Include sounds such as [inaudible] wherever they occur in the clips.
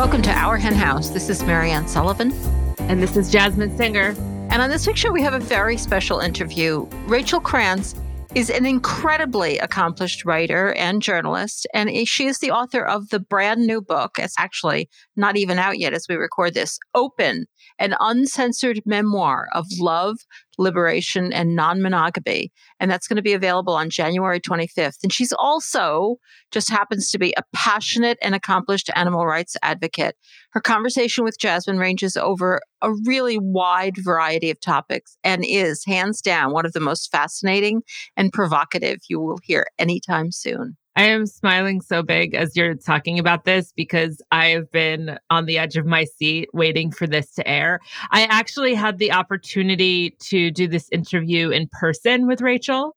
Welcome to Our Hen House. This is Mariann Sullivan. And this is Jasmine Singer. And on this week's show, we have a very special interview. Rachel Krantz is an incredibly accomplished writer and journalist. And she is the author of the brand new book. It's actually not even out yet as we record this Open, an uncensored memoir of love, liberation, and non monogamy. And that's going to be available on January 25th. And she's also just happens to be a passionate and accomplished animal rights advocate. Her conversation with Jasmine ranges over a really wide variety of topics and is hands down one of the most fascinating and provocative you will hear anytime soon. I am smiling so big as you're talking about this because I have been on the edge of my seat waiting for this to air. I actually had the opportunity to do this interview in person with Rachel.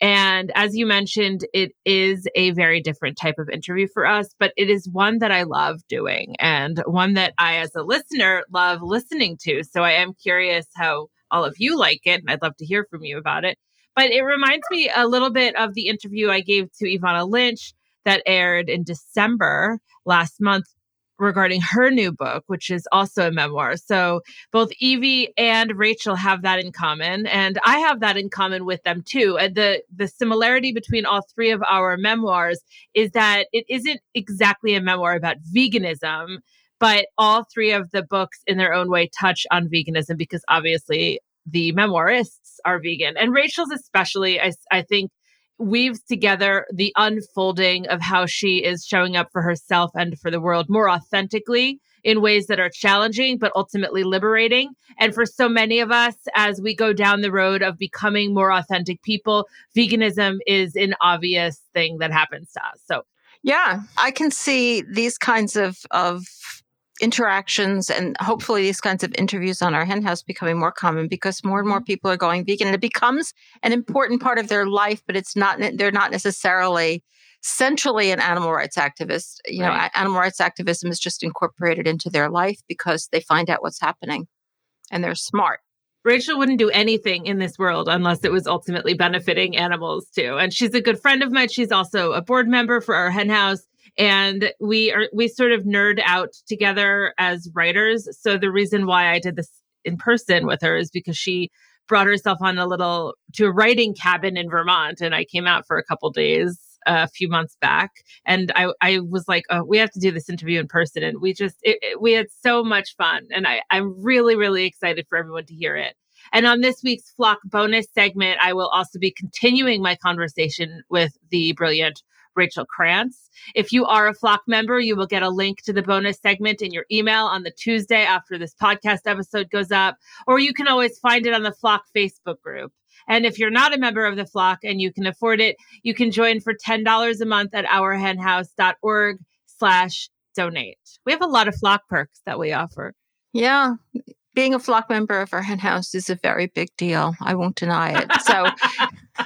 And as you mentioned, it is a very different type of interview for us, but it is one that I love doing and one that I, as a listener, love listening to. So I am curious how all of you like it. And I'd love to hear from you about it. But it reminds me a little bit of the interview I gave to Evanna Lynch that aired in December last month regarding her new book, which is also a memoir. So both Evie and Rachel have that in common, and I have that in common with them too. And the the similarity between all three of our memoirs is that it isn't exactly a memoir about veganism. But all three of the books, in their own way, touch on veganism because obviously the memoirists are vegan. And Rachel's, especially, I, I think, weaves together the unfolding of how she is showing up for herself and for the world more authentically in ways that are challenging but ultimately liberating. And for so many of us, as we go down the road of becoming more authentic people, veganism is an obvious thing that happens to us. So, yeah, I can see these kinds of of interactions and hopefully these kinds of interviews on our hen house becoming more common because more and more mm-hmm. people are going vegan and it becomes an important part of their life but it's not they're not necessarily centrally an animal rights activist you right. know animal rights activism is just incorporated into their life because they find out what's happening and they're smart Rachel wouldn't do anything in this world unless it was ultimately benefiting animals too. And she's a good friend of mine. She's also a board member for our hen house and we are we sort of nerd out together as writers. So the reason why I did this in person with her is because she brought herself on a little to a writing cabin in Vermont, and I came out for a couple days a few months back. And I, I was like oh, we have to do this interview in person. And we just it, it, we had so much fun and I, i'm really really excited for everyone to hear it. And on this week's flock bonus segment i will also be continuing my conversation with the brilliant Rachel Krantz. If you are a Flock member, you will get a link to the bonus segment in your email on the Tuesday after this podcast episode goes up, or you can always find it on the Flock Facebook group. And if you're not a member of the Flock and you can afford it, you can join for $10 a month at ourhenhouse.org slash donate. We have a lot of Flock perks that we offer. Yeah. Being a Flock member of our hen house is a very big deal. I won't deny it. So [laughs]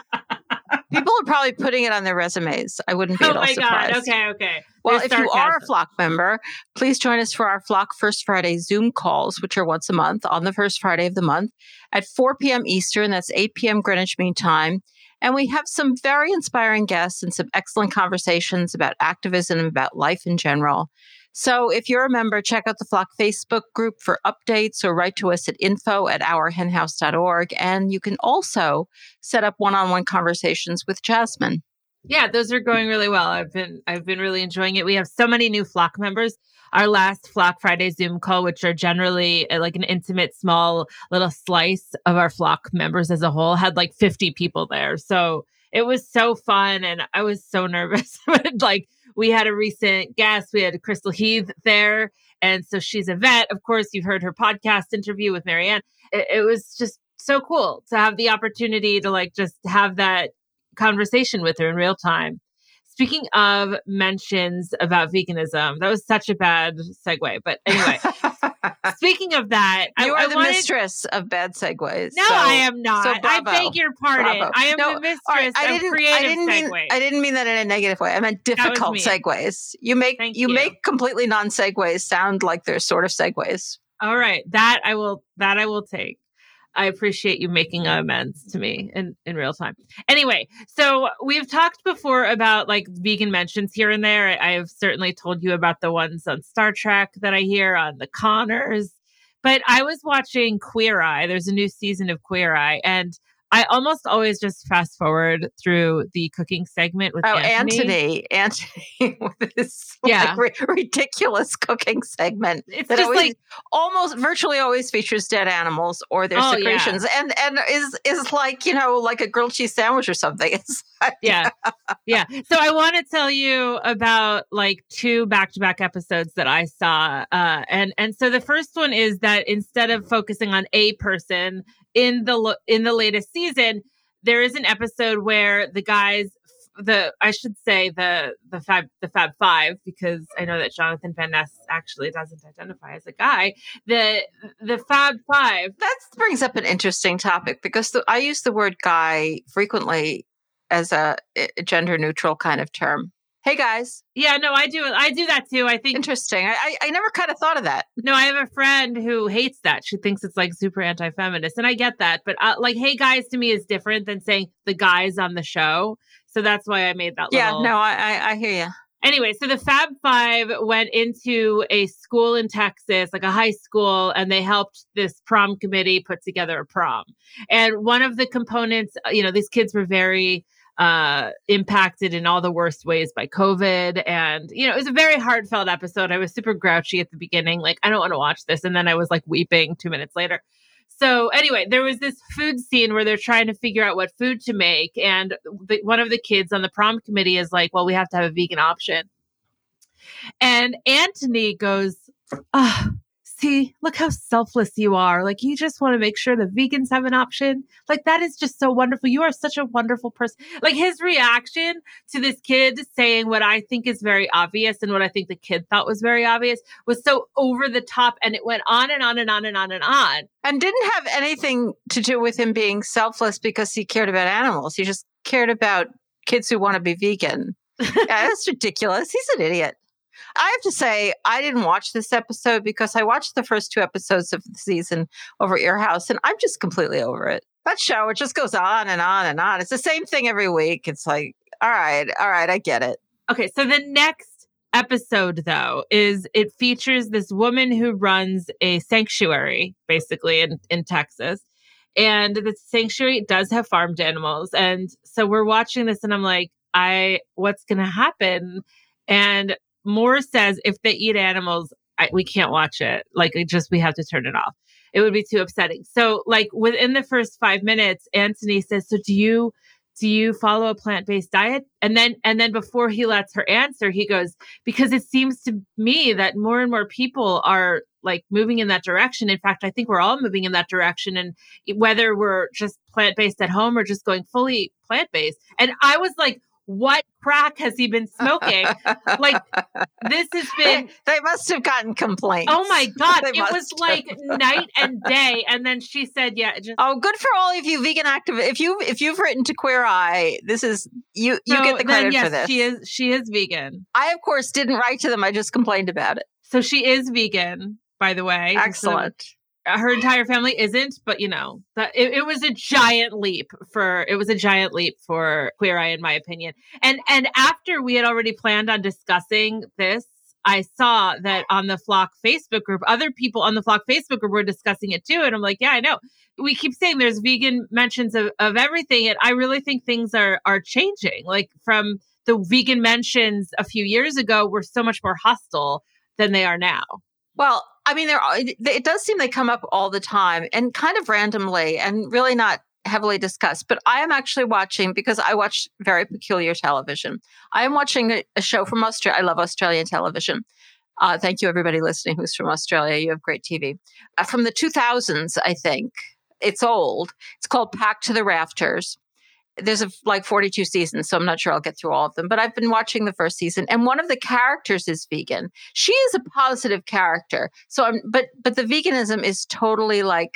People are probably putting it on their resumes. I wouldn't be oh at all surprised. God. Okay, okay. Well, if you are a Flock member, please join us for our Flock First Friday Zoom calls, which are once a month on the first Friday of the month at 4 p.m. Eastern. That's 8 p.m. Greenwich Mean Time. And we have some very inspiring guests and some excellent conversations about activism, and about life in general. So if you're a member, check out the Flock Facebook group for updates or write to us at info at ourhenhouse.org. And you can also set up one-on-one conversations with Jasmine. Yeah, those are going really well. I've been I've been really enjoying it. We have so many new Flock members. Our last Flock Friday Zoom call, which are generally uh, like an intimate, small little slice of our Flock members as a whole, had like 50 people there. So it was so fun, and I was so [laughs] nervous. like we had a recent guest. We had Crystal Heath there. And so she's a vet. Of course, you've heard her podcast interview with Mariann. It, it was just so cool to have the opportunity to like just have that conversation with her in real time. Speaking of mentions about veganism, that was such a bad segue. But anyway, [laughs] speaking of that, you I, are I the wanted... mistress of bad segues. No, so, I am not. So I beg your pardon. Bravo. I am no, the mistress right, I didn't, of creative I didn't segues. Mean, I didn't mean that in a negative way. I meant difficult segues. You make you, you make completely non segues sound like they're sort of segues. All right, that I will that I will take. I appreciate you making amends to me in, in real time. Anyway, so we've talked before about like vegan mentions here and there. I, have certainly told you about the ones on Star Trek that I hear on the Conners. But I was watching Queer Eye. There's a new season of Queer Eye, and I almost always just fast forward through the cooking segment with oh, Anthony. Anthony, Anthony [laughs] with this yeah. like, ridiculous cooking segment it's that always, like almost virtually always features dead animals or their oh, secretions, yeah. and and is is like you know like a grilled cheese sandwich or something. [laughs] It's like, yeah, yeah. So I want to tell you about like two back to back episodes that I saw, uh, and and so the first one is that instead of focusing on a person in the in the latest season, there is an episode where the guys the I should say the the fab the Fab Five because I know that Jonathan Van Ness actually doesn't identify as a guy. The the Fab Five that brings up an interesting topic because the, I use the word guy frequently as a, a gender neutral kind of term. Hey guys. Yeah, no, I do. I do that too. I think interesting. I, I, I never kind of thought of that. No, I have a friend who hates that. She thinks it's like super anti-feminist, and I get that. But uh, like, hey guys, to me is different than saying the guys on the show. So that's why I made that. Yeah, little... no, I, I I hear you. Anyway, so the Fab Five went into a school in Texas, like a high school, and they helped this prom committee put together a prom. And one of the components, uh, you know, these kids were very uh, impacted in all the worst ways by COVID. And, you know, it was a very heartfelt episode. I was super grouchy at the beginning, like, I don't want to watch this. And then I was like weeping two minutes later. So, anyway, there was this food scene where they're trying to figure out what food to make. And the, one of the kids on the prom committee is like, well, we have to have a vegan option. And Anthony goes. Oh, see, look how selfless you are. Like, you just want to make sure the vegans have an option. Like, that is just so wonderful. You are such a wonderful person. Like, his reaction to this kid saying what I think is very obvious and what I think the kid thought was very obvious was so over the top. And it went on and on and on and on and on. And didn't have anything to do with him being selfless because he cared about animals. He just cared about kids who want to be vegan. [laughs] yeah, that's ridiculous. He's an idiot. I have to say, I didn't watch this episode because I watched the first two episodes of the season over Ear House, and I'm just completely over it. That show, it just goes on and on and on. It's the same thing every week. It's like, all right, all right, I get it. Okay, so the next episode though is it features this woman who runs a sanctuary basically in in Texas and the sanctuary does have farmed animals and so we're watching this and I'm like I what's going to happen and Moore says if they eat animals, I, we can't watch it. Like, it just, we have to turn it off. It would be too upsetting. So, like, within the first five minutes, Anthony says, So, do you, do you follow a plant-based diet and then and then before he lets her answer he goes because it seems to me that more and more people are like moving in that direction in fact i think we're all moving in that direction and whether we're just plant-based at home or just going fully plant-based and i was like what crack has he been smoking? like [laughs] this has been they, they, must have gotten complaints. Oh my god. [laughs] it was have. like night and day. And then she said, Yeah, just Oh, good for all of you vegan activists. If you if you've written to Queer Eye, this is you you so get the credit yes, for this. She is she is vegan. I of course didn't write to them, I just complained about it. So she is vegan, by the way. Excellent. So her entire family isn't, but you know, that it, it, was a giant leap for it was a giant leap for Queer Eye, in my opinion. And and after we had already planned on discussing this, I saw that on the Flock Facebook group, other people on the Flock Facebook group were discussing it too. And I'm like, yeah, I know. We keep saying there's vegan mentions of, of everything. And I really think things are are changing. Like from the vegan mentions a few years ago were so much more hostile than they are now. Well, I mean, there it does seem they come up all the time and kind of randomly and really not heavily discussed. But I am actually watching because I watch very peculiar television. I am watching a, a show from Australia. I love Australian television. Uh, thank you, everybody listening who's from Australia. You have great TV. Uh, from the 2000s, I think. It's old. It's called Packed to the Rafters there's a, like 42 seasons, so I'm not sure I'll get through all of them. But I've been watching the first season, and one of the characters is vegan. She is a positive character. So I'm, but but the veganism is totally like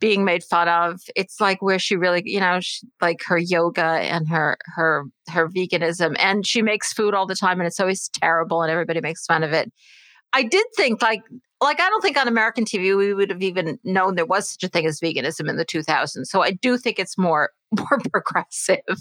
being made fun of. It's like where she really, you know, she, like her yoga and her her her veganism, and she makes food all the time, and it's always terrible, and everybody makes fun of it. I did think like like I don't think on American TV we would have even known there was such a thing as veganism in the 2000s. So I do think it's more [laughs] more progressive.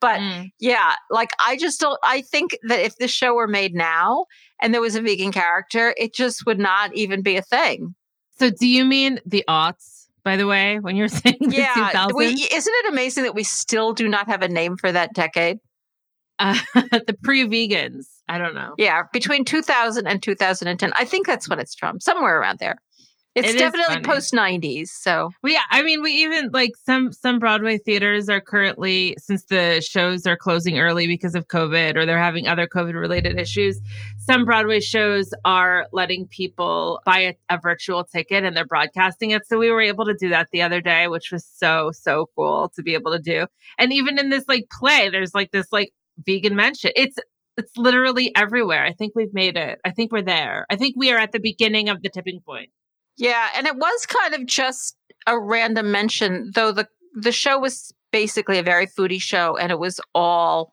But mm. yeah, like I just don't I think that if this show were made now and there was a vegan character, it just would not even be a thing. So do you mean the aughts? By the way, when you're [laughs] saying yeah, we, isn't it amazing that we still do not have a name for that decade? Uh, [laughs] the pre-vegans. I don't know. Yeah, between 2000 and 2010. I think that's when it's from, somewhere around there. It's it definitely post 90s. So, well, yeah, I mean, we even like some some Broadway theaters are currently since the shows are closing early because of COVID or they're having other COVID related issues. Some Broadway shows are letting people buy a, a virtual ticket and they're broadcasting it. So we were able to do that the other day, which was so so cool to be able to do. And even in this like play, there's like this like vegan mention. It's it's literally everywhere. I think we've made it. I think we're there. I think we are at the beginning of the tipping point. Yeah, and it was kind of just a random mention, though the the show was basically a very foodie show, and it was all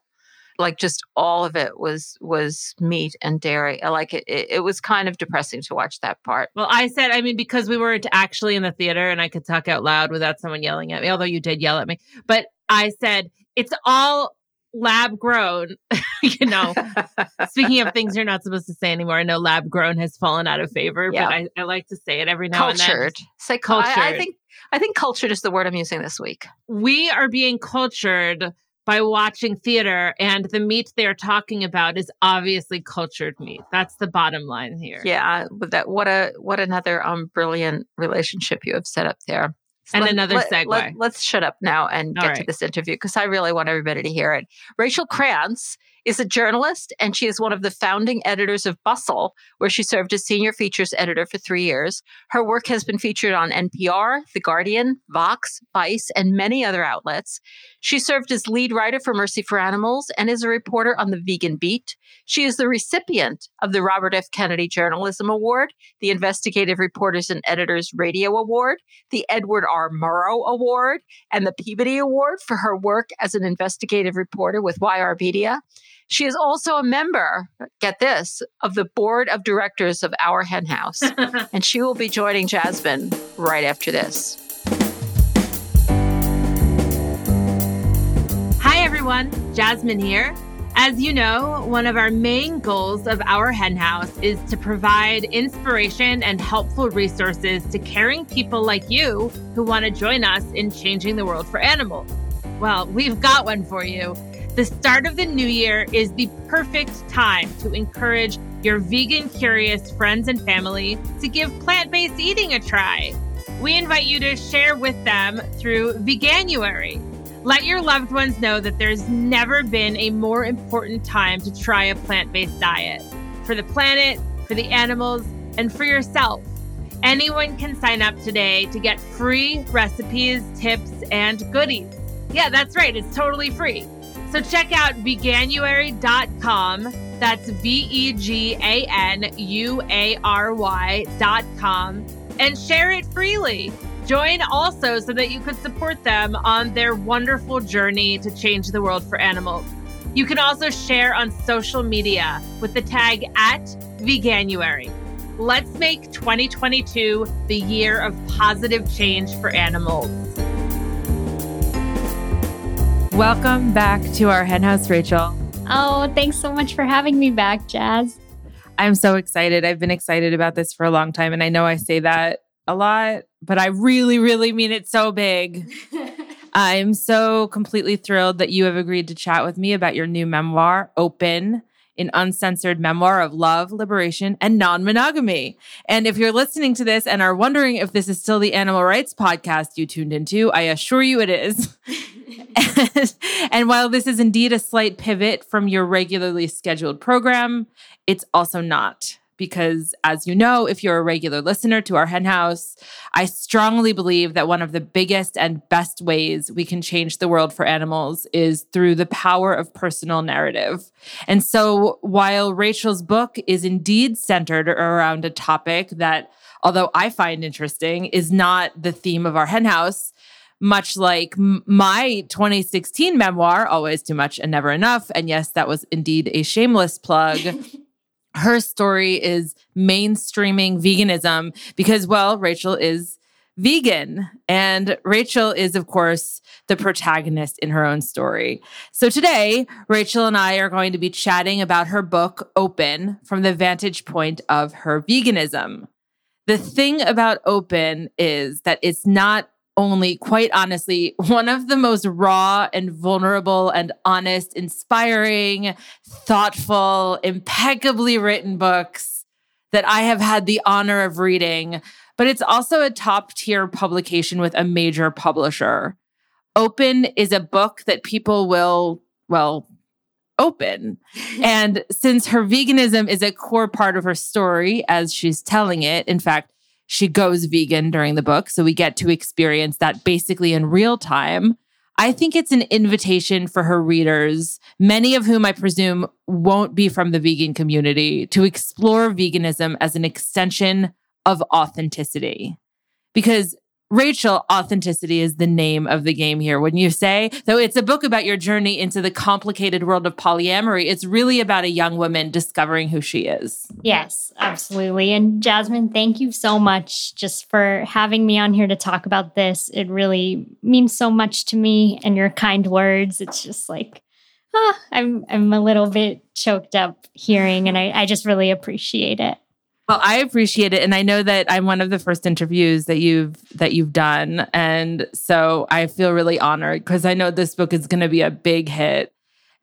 like just all of it was was meat and dairy. Like it, it, it was kind of depressing to watch that part. Well, I said, I mean, because we weren't actually in the theater, and I could talk out loud without someone yelling at me. Although you did yell at me, but I said it's all lab grown, [laughs] you know, [laughs] speaking of things you're not supposed to say anymore, I know lab grown has fallen out of favor, yeah. but I, I, like to say it every now cultured. and then. Cultured. Say cultured. I, I, think I think cultured is the word I'm using this week. We are being cultured by watching theater and the meat they're talking about is obviously cultured meat. That's the bottom line here. Yeah, that what a what another um brilliant relationship you have set up there and let, another segue. Let, us shut up now and get right. to this interview because I really want everybody to hear it. Rachel Krantz is a journalist and she is one of the founding editors of Bustle, where she served as senior features editor for three years. Her work has been featured on NPR, The Guardian, Vox, Vice, and many other outlets. She served as lead writer for Mercy for Animals and is a reporter on The Vegan Beat. She is the recipient of the Robert F. Kennedy Journalism Award, the Investigative Reporters and Editors Radio Award, the Edward R. Murrow Award, and the Peabody Award for her work as an investigative reporter with YR Media. She is also a member, get this, of the board of directors of Our Hen House. [laughs] and she will be joining Jasmine right after this. Hi, everyone. Jasmine here. As you know, one of our main goals of Our Hen House is to provide inspiration and helpful resources to caring people like you who want to join us in changing the world for animals. Well, we've got one for you. The start of the new year is the perfect time to encourage your vegan curious friends and family to give plant based eating a try. We invite you to share with them through Veganuary. Let your loved ones know that there's never been a more important time to try a plant based diet for the planet, for the animals, and for yourself. Anyone can sign up today to get free recipes, tips, and goodies. Yeah, that's right, it's totally free. So check out veganuary.com. That's V E G A N U A R Y.com and share it freely. Join also so that you could support them on their wonderful journey to change the world for animals. You can also share on social media with the tag at Veganuary. Let's make 2022 the year of positive change for animals. Welcome back to our henhouse, Rachel. Oh, thanks so much for having me back, Jazz. I'm so excited. I've been excited about this for a long time. And I know I say that a lot, but I really, really mean it so big. [laughs] I'm so completely thrilled that you have agreed to chat with me about your new memoir, Open an uncensored memoir of love, liberation, and non monogamy. And if you're listening to this and are wondering if this is still the animal rights podcast you tuned into, I assure you it is. and, [laughs] [laughs] and while this is indeed a slight pivot from your regularly scheduled program, it's also not because, as you know, if you're a regular listener to our hen house, I strongly believe that one of the biggest and best ways we can change the world for animals is through the power of personal narrative. And so, while Rachel's book is indeed centered around a topic that, although I find interesting, is not the theme of our hen house, much like my 2016 memoir, Always Too Much and Never Enough. And yes, that was indeed a shameless plug. [laughs] her story is mainstreaming veganism because, well, Rachel is vegan. And Rachel is, of course, the protagonist in her own story. So today, Rachel and I are going to be chatting about her book, Open, from the vantage point of her veganism. The thing about Open is that it's not only, quite honestly, [laughs] one of the most raw and vulnerable and honest, inspiring, thoughtful, impeccably written books that I have had the honor of reading, but it's also a top tier publication with a major publisher. Open is a book that people will, well, open. [laughs] and since her veganism is a core part of her story as she's telling it, in fact, she goes vegan during the book. So we get to experience that basically in real time. I think it's an invitation for her readers, many of whom I presume won't be from the vegan community, to explore veganism as an extension of authenticity. Because Rachel, authenticity is the name of the game here. When you say, though it's a book about your journey into the complicated world of polyamory, it's really about a young woman discovering who she is. Yes, absolutely. And Jasmine, thank you so much just for having me on here to talk about this. It really means so much to me and your kind words. It's just like, ah, I'm I'm a little bit choked up hearing and I, I just really appreciate it. Well, I appreciate it and I know that I'm one of the first interviews that you've that you've done and so I feel really honored because I know this book is going to be a big hit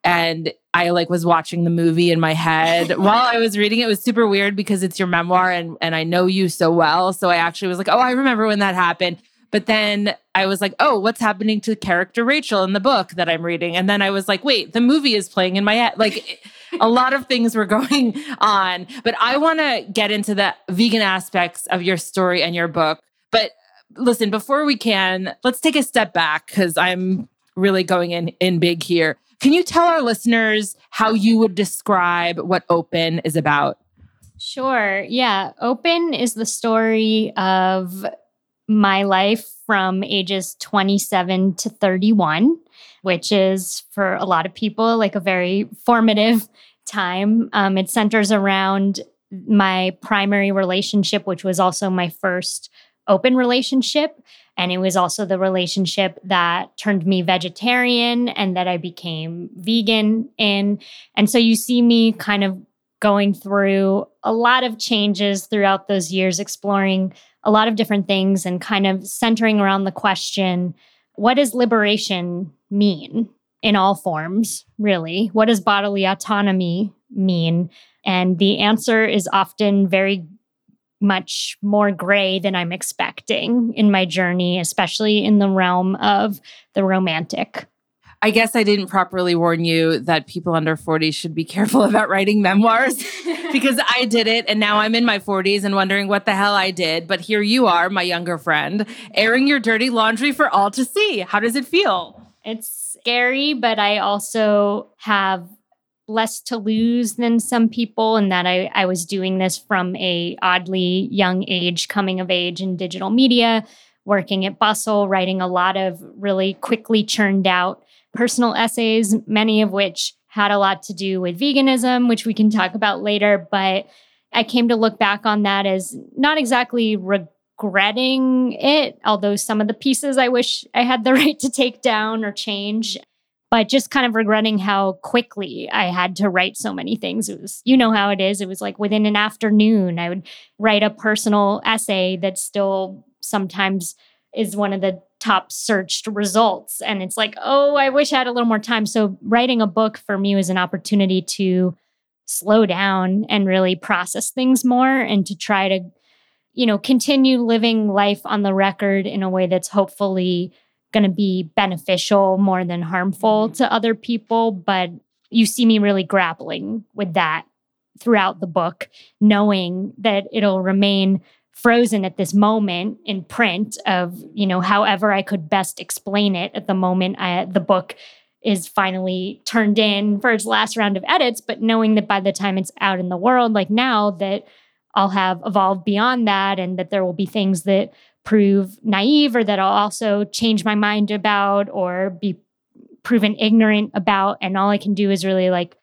and I like was watching the movie in my head [laughs] while I was reading it. it was super weird because it's your memoir and and I know you so well so I actually was like, "Oh, I remember when that happened." But then I was like, "Oh, what's happening to character Rachel in the book that I'm reading?" And then I was like, "Wait, the movie is playing in my head." Like a lot of things were [laughs] going on. But I want to get into the vegan aspects of your story and your book. But listen, before we can, let's take a step back because I'm really going in in big here. Can you tell our listeners how you would describe what Open is about? Sure. Yeah. Open is the story of my life from ages 27 to 31 which is for a lot of people like a very formative time. Um, it centers around my primary relationship, which was also my first open relationship. And it was also the relationship that turned me vegetarian and that I became vegan in. And so you see me kind of going through a lot of changes throughout those years, exploring a lot of different things and kind of centering around the question what does liberation mean in all forms, really? What does bodily autonomy mean? And the answer is often very much more gray than I'm expecting in my journey, especially in the realm of the romantic. I guess I didn't properly warn you that people under 40 should be [laughs] careful about writing memoirs [laughs] because I did it and now I'm in my 40s and wondering what the hell I did. But here you are, my younger friend, airing your dirty laundry for all to see. How does it feel? It's scary, but I also have less to lose than some people in that I, I was doing this from a oddly young age, coming of age in digital media, working at Bustle, writing a lot of really quickly churned out personal essays, many of which had a lot to do with veganism, which we can talk about later. But I came to look back on that as not exactly regretting it, although some of the pieces I wish I had the [laughs] right to take down or change. But just kind of regretting how quickly I had to write so many things. It was, you know how it is. It was like within an afternoon, I would write a personal essay that still sometimes is one of the top searched results. And it's like, oh, I wish I had a little more time. So, writing a book for me was an opportunity to slow down and really process things more and to try to you know, continue living life on the record in a way that's hopefully going to be beneficial more than harmful mm-hmm. to other people. But you see me really grappling with that throughout the book, knowing that it'll remain frozen at this moment in print of, you know, however I could best explain it at the moment I, the book is finally turned in for its last round of edits, but knowing that by the time it's out in the world, like now that I'll have evolved beyond that and that there will be things that prove naive or that I'll also change my mind about or be proven ignorant about. And all I can do is really like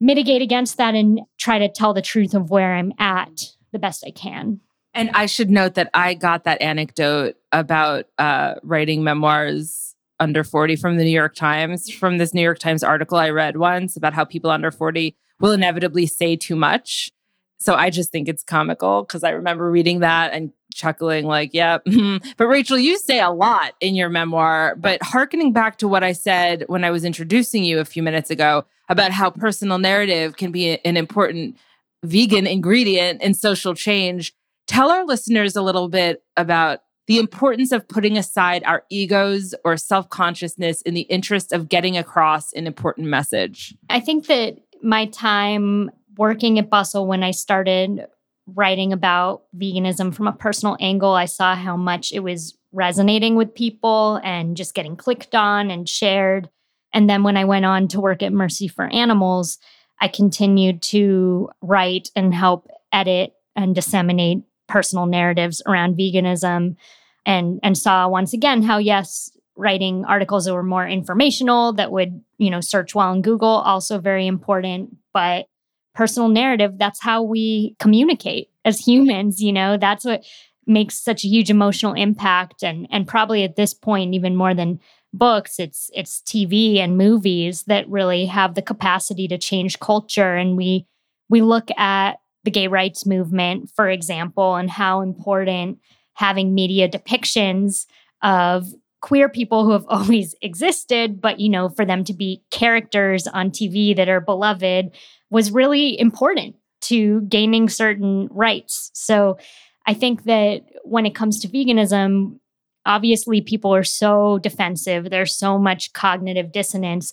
mitigate against that and try to tell the truth of where I'm at the best I can. And I should note that I got that anecdote about uh, writing memoirs under 40 from the New York Times, from this New York Times article I read once about how people under 40 will inevitably say too much. So I just think it's comical because I remember reading that and chuckling, like, yeah. but Rachel, you say a lot in your memoir. But harkening back to what I said when I was introducing you a few minutes ago about how personal narrative can be an important vegan ingredient in social change, tell our listeners a little bit about the importance of putting aside our egos or self consciousness in the interest of getting across an important message. I think that my time working at Bustle when I started writing about veganism from a personal angle, I saw how much it was resonating with people and just getting clicked on and shared. And then when I went on to work at Mercy for Animals, I continued to write and help edit and disseminate personal narratives around veganism and and saw once again how yes writing articles that were more informational that would you know search well in google also very important. But personal narrative that's how we communicate as humans you know? That's what makes such a huge emotional impact. And and probably at this point even more than books it's it's tv and movies that really have the capacity to change culture. And we we look at the gay rights movement for example and how important having media depictions of queer people who have [laughs] always existed but you know for them to be characters on TV that are beloved was really important to gaining certain rights. So i think that when it comes to veganism obviously people are so defensive. There's so much cognitive dissonance.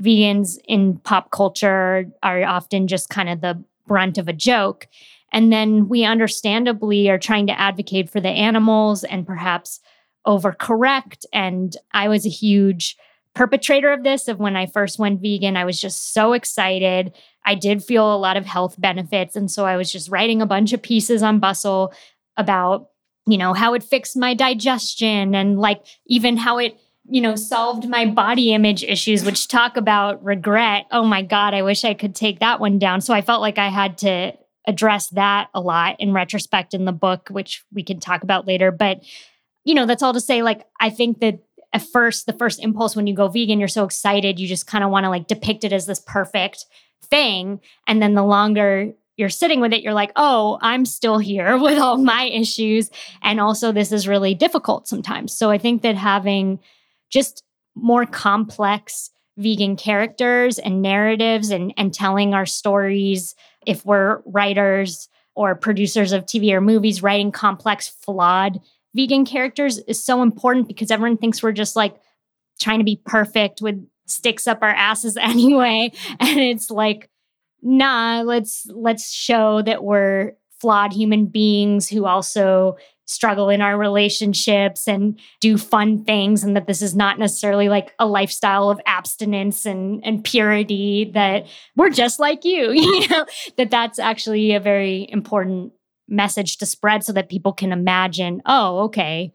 Vegans in pop culture are often just kind of the brunt of a joke. And then we understandably are trying to advocate for the animals and perhaps overcorrect. And i was a huge perpetrator of this of when i first went vegan. I was just so excited. I did feel a lot of health benefits. And so i was just writing a bunch of pieces on bustle about you know, how it fixed my digestion and like even how it, you know, solved my body image issues, which talk about regret. Oh my God, I wish I could take that one down. So I felt like I had to address that a lot in retrospect in the book, which we can talk about later. But, you know, that's all to say, like, I think that at first, the first impulse when you go vegan, you're so excited, you just kind of want to like depict it as this perfect thing. And then the longer you're sitting with it, you're like, oh, I'm still here [laughs] with all my issues. And also, this is really difficult sometimes. So I think that having just more complex vegan characters and narratives and, and telling our stories, if we're writers or producers of TV or movies, writing complex, flawed vegan characters is so important because everyone thinks we're just like trying to be perfect with sticks up our asses [laughs] anyway. And it's like, nah, let's let's show that we're flawed human beings who also struggle in our relationships and do fun things and that this is not necessarily like a lifestyle of abstinence and and purity that we're just like you [laughs] you know? That that's actually a very important message to spread so that people can imagine oh okay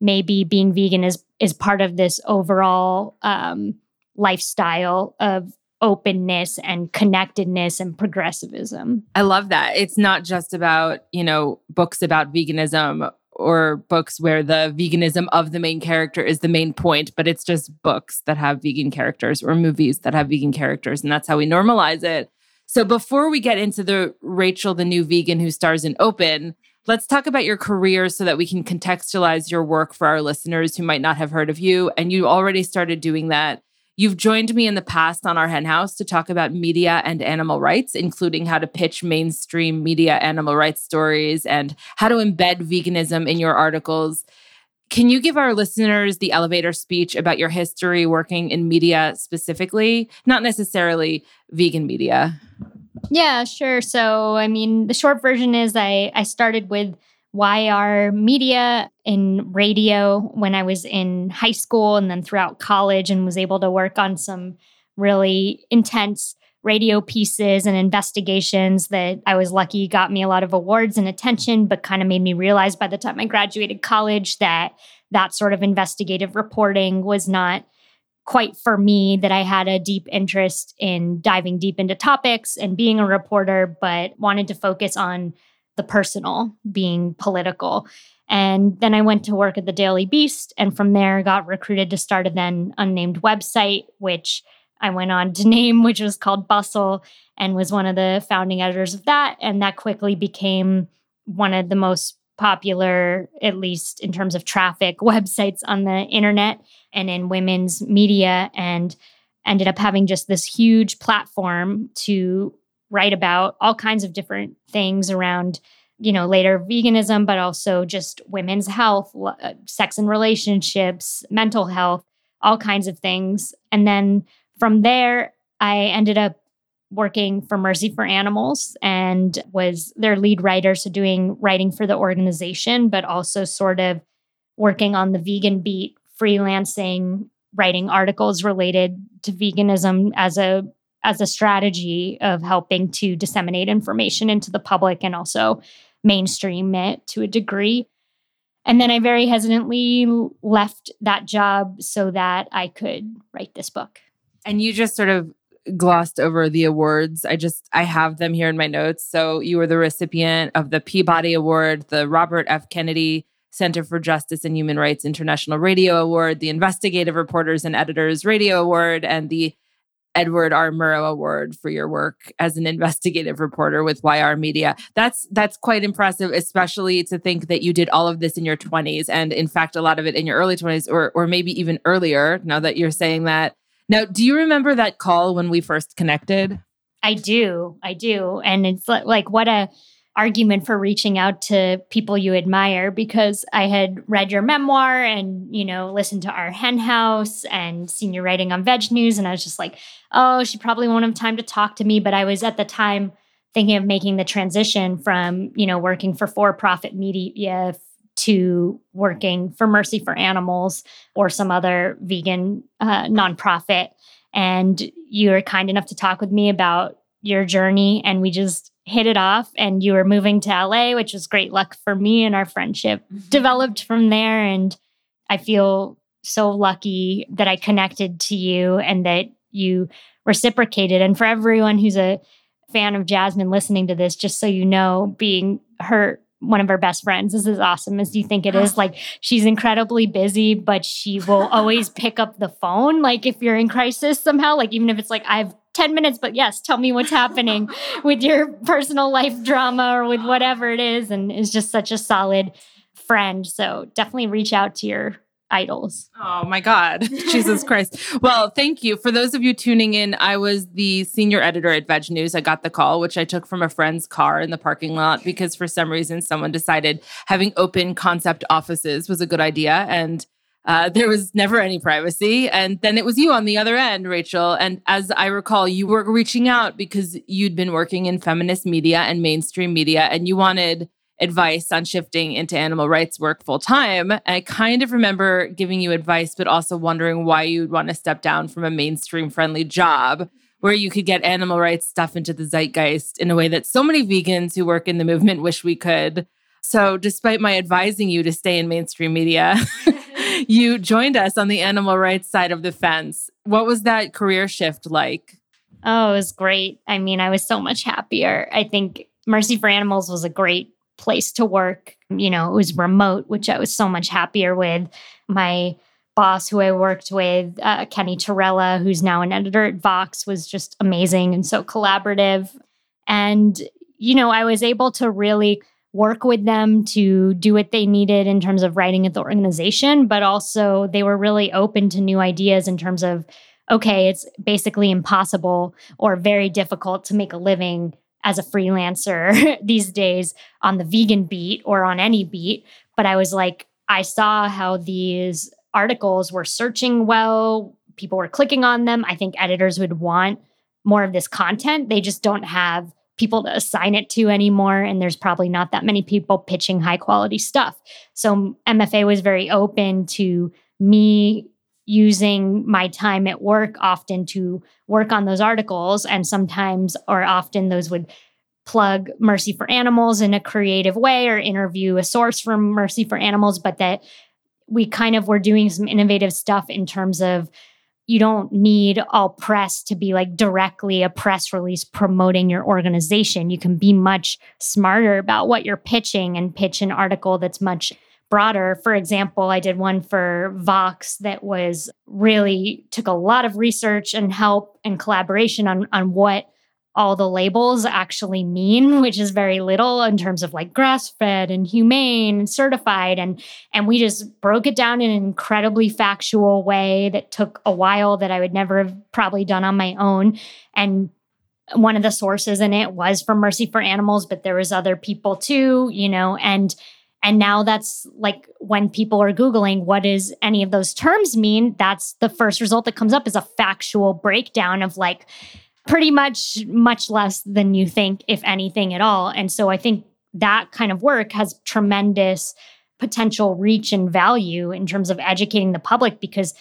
maybe being vegan is is part of this overall um, lifestyle of openness and connectedness and progressivism. I love that. It's not just about, you know, books about veganism or books where the veganism of the main character is the main point, but it's just books that have vegan characters or movies that have vegan characters. And that's how we normalize it. So before we get into the Rachel, the new vegan who stars in Open, let's talk about your career so that we can contextualize your work for our listeners who might not have heard of you. And you already started doing that You've joined me in the past on our henhouse to talk about media and animal rights, including how to pitch mainstream media animal rights stories and how to embed veganism in your articles. Can you give our listeners the elevator speech about your history working in media specifically, not necessarily vegan media? Yeah, sure. So, I mean, the short version is I I started with YR media in radio when I was in high school and then throughout college, and was able to work on some really intense radio pieces and investigations that I was lucky got me a lot of awards and attention, but kind of made me realize by the time I graduated college that that sort of investigative reporting was not quite for me that I had a deep interest in diving deep into topics and being a reporter, but wanted to focus on the personal, being political. And then I went to work at the Daily Beast, and from there got recruited to start a then unnamed website, which I went on to [laughs] name, which was called Bustle, and was one of the founding editors of that. And that quickly became one of the most popular, at least in terms of traffic, [laughs] websites on the internet and in women's media, and ended up having just this huge platform to write about all kinds of different things around you know later veganism but also just women's health uh, sex and relationships mental health all kinds of things and then from there i ended up working for Mercy for Animals and was their lead writer. So, doing writing for the organization, but also sort of working on the vegan beat, freelancing, writing articles related to veganism as a as a strategy of helping to disseminate information into the public and also mainstream it to a degree. And then I very hesitantly left that job so that I could write this book. And you just sort of glossed over the awards. I just I have them here in my notes. So you were the recipient of the Peabody Award, the Robert F. Kennedy Center for Justice and Human Rights International Radio Award, the Investigative Reporters and Editors Radio Award, and the Edward R. Murrow Award for your work as an investigative reporter with YR Media. That's that's quite impressive, especially to think that you did all of this in your 20s and in fact a lot of it in your early 20s or or maybe even earlier now that you're saying that. Now, do you remember that call when we first connected? I do. I do. And it's like, what a argument for reaching out to people you admire because I had read your memoir and, you know, listened to our hen house and seen your writing on Veg News. And I was just like, oh, she probably won't have time to talk to me. But I was at the time thinking of making the transition from, you know, working for for profit media to working for Mercy for Animals or some other vegan uh, nonprofit. And you were kind enough to talk with me about your journey, and we just hit it off. And you were moving to LA, which was great luck for me, and our friendship mm-hmm. developed from there. And I feel so lucky that I connected to you and that you reciprocated. And for everyone who's a fan of Jasmine listening to this, just so you know, being her one of her best friends is as awesome as you think it is. [laughs] Like she's incredibly busy, but she will always [laughs] pick up the phone. Like if you're in crisis somehow, like even if it's like I have 10 minutes, but yes, tell me what's happening [laughs] with your personal life drama or with whatever it is. And is just such a solid friend. So definitely reach out to your idols. Oh my God. [laughs] Jesus Christ. Well, thank you. For those of you tuning in, I was the senior editor at Veg News. I got the call, which I took from a friend's car in the parking lot because for some reason someone decided having open concept offices was a good idea. And uh, there was never any privacy. And then it was you on the other end, Rachel. And as I recall, you were reaching out because you'd been working in feminist media and mainstream media, and you wanted advice on shifting into animal rights work full time. I kind of remember giving you advice, but also wondering why you'd want to step down from a mainstream friendly job where you could get animal rights stuff into the zeitgeist in a way that so many vegans who work in the movement wish we could. So, despite my advising you to stay in mainstream media, [laughs] you joined us on the animal rights side of the fence. What was that career shift like? Oh, it was great. I mean, I was so much happier. I think Mercy for Animals was a great place to work. You know, it was remote, which I was so much happier with. My boss, who I worked with, uh, Kenny Torrella, who's now an editor at Vox, was just amazing and so collaborative. And, you know, I was able to really work with them to do what they needed in terms of writing at the organization, but also they were really open to new ideas in terms of, okay, it's basically impossible or very difficult to make a living as a freelancer [laughs] these days on the vegan beat or on any beat. But I was like, I saw how these articles were searching well, people were clicking on them. I think editors would want more of this content. They just don't have people to assign it to anymore. And there's probably not that many people pitching high quality stuff. So MFA was very open to me using my time at work often to work on those articles. And sometimes, or often, those would plug Mercy for Animals in a creative way or interview a source from Mercy for Animals, but that we kind of were doing some innovative stuff in terms of you don't need all press to be like directly a press release promoting your organization. You can be much smarter about what you're pitching and pitch an article that's much broader. For example, I did one for Vox that was really took a lot of research and help and collaboration on on what all the labels actually mean which is very little in terms of like grass fed and humane and certified and and we just broke it down in an incredibly factual way that took a while that I would never have probably done on my own and one of the sources in it was from Mercy for Animals but there was other people too you know and and now that's like when people are Googling, what does any of those terms mean? That's the first result that comes up is a factual breakdown of like, pretty much much less than you think, if anything at all. And so I think that kind of work has tremendous potential reach and value in terms of educating the public because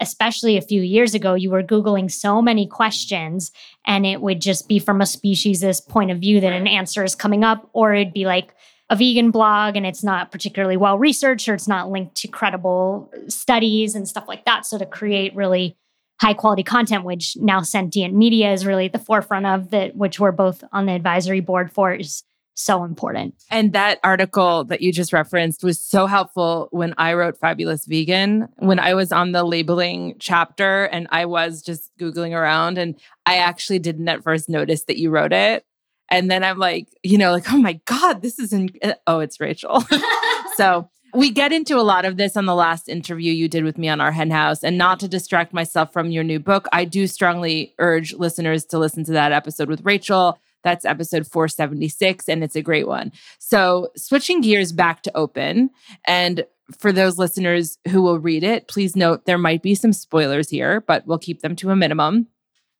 especially a few years ago you were googling so many questions and it would just be from a speciesist point of view that an answer is coming up or it'd be like a vegan blog and it's not particularly well researched or it's not linked to credible studies and stuff like that so to create really high quality content, which now sentient media is really at the forefront of that, which we're both on the advisory board for is so important. And that article that you just referenced was so helpful when I wrote Fabulous Vegan, when I was on the labeling chapter and I was just Googling around and I actually didn't at first notice that you wrote it. And then I'm like, you know, like, oh my God, this is in, oh, it's Rachel. [laughs] so we get into a lot of this on the last interview you did with me on our hen house. And not to distract myself from your new book, I do strongly urge listeners to listen to that episode with Rachel. That's episode 476, and it's a great one. So, switching gears back to open, and for those listeners who will read it, please note there might be some spoilers here, but we'll keep them to a minimum.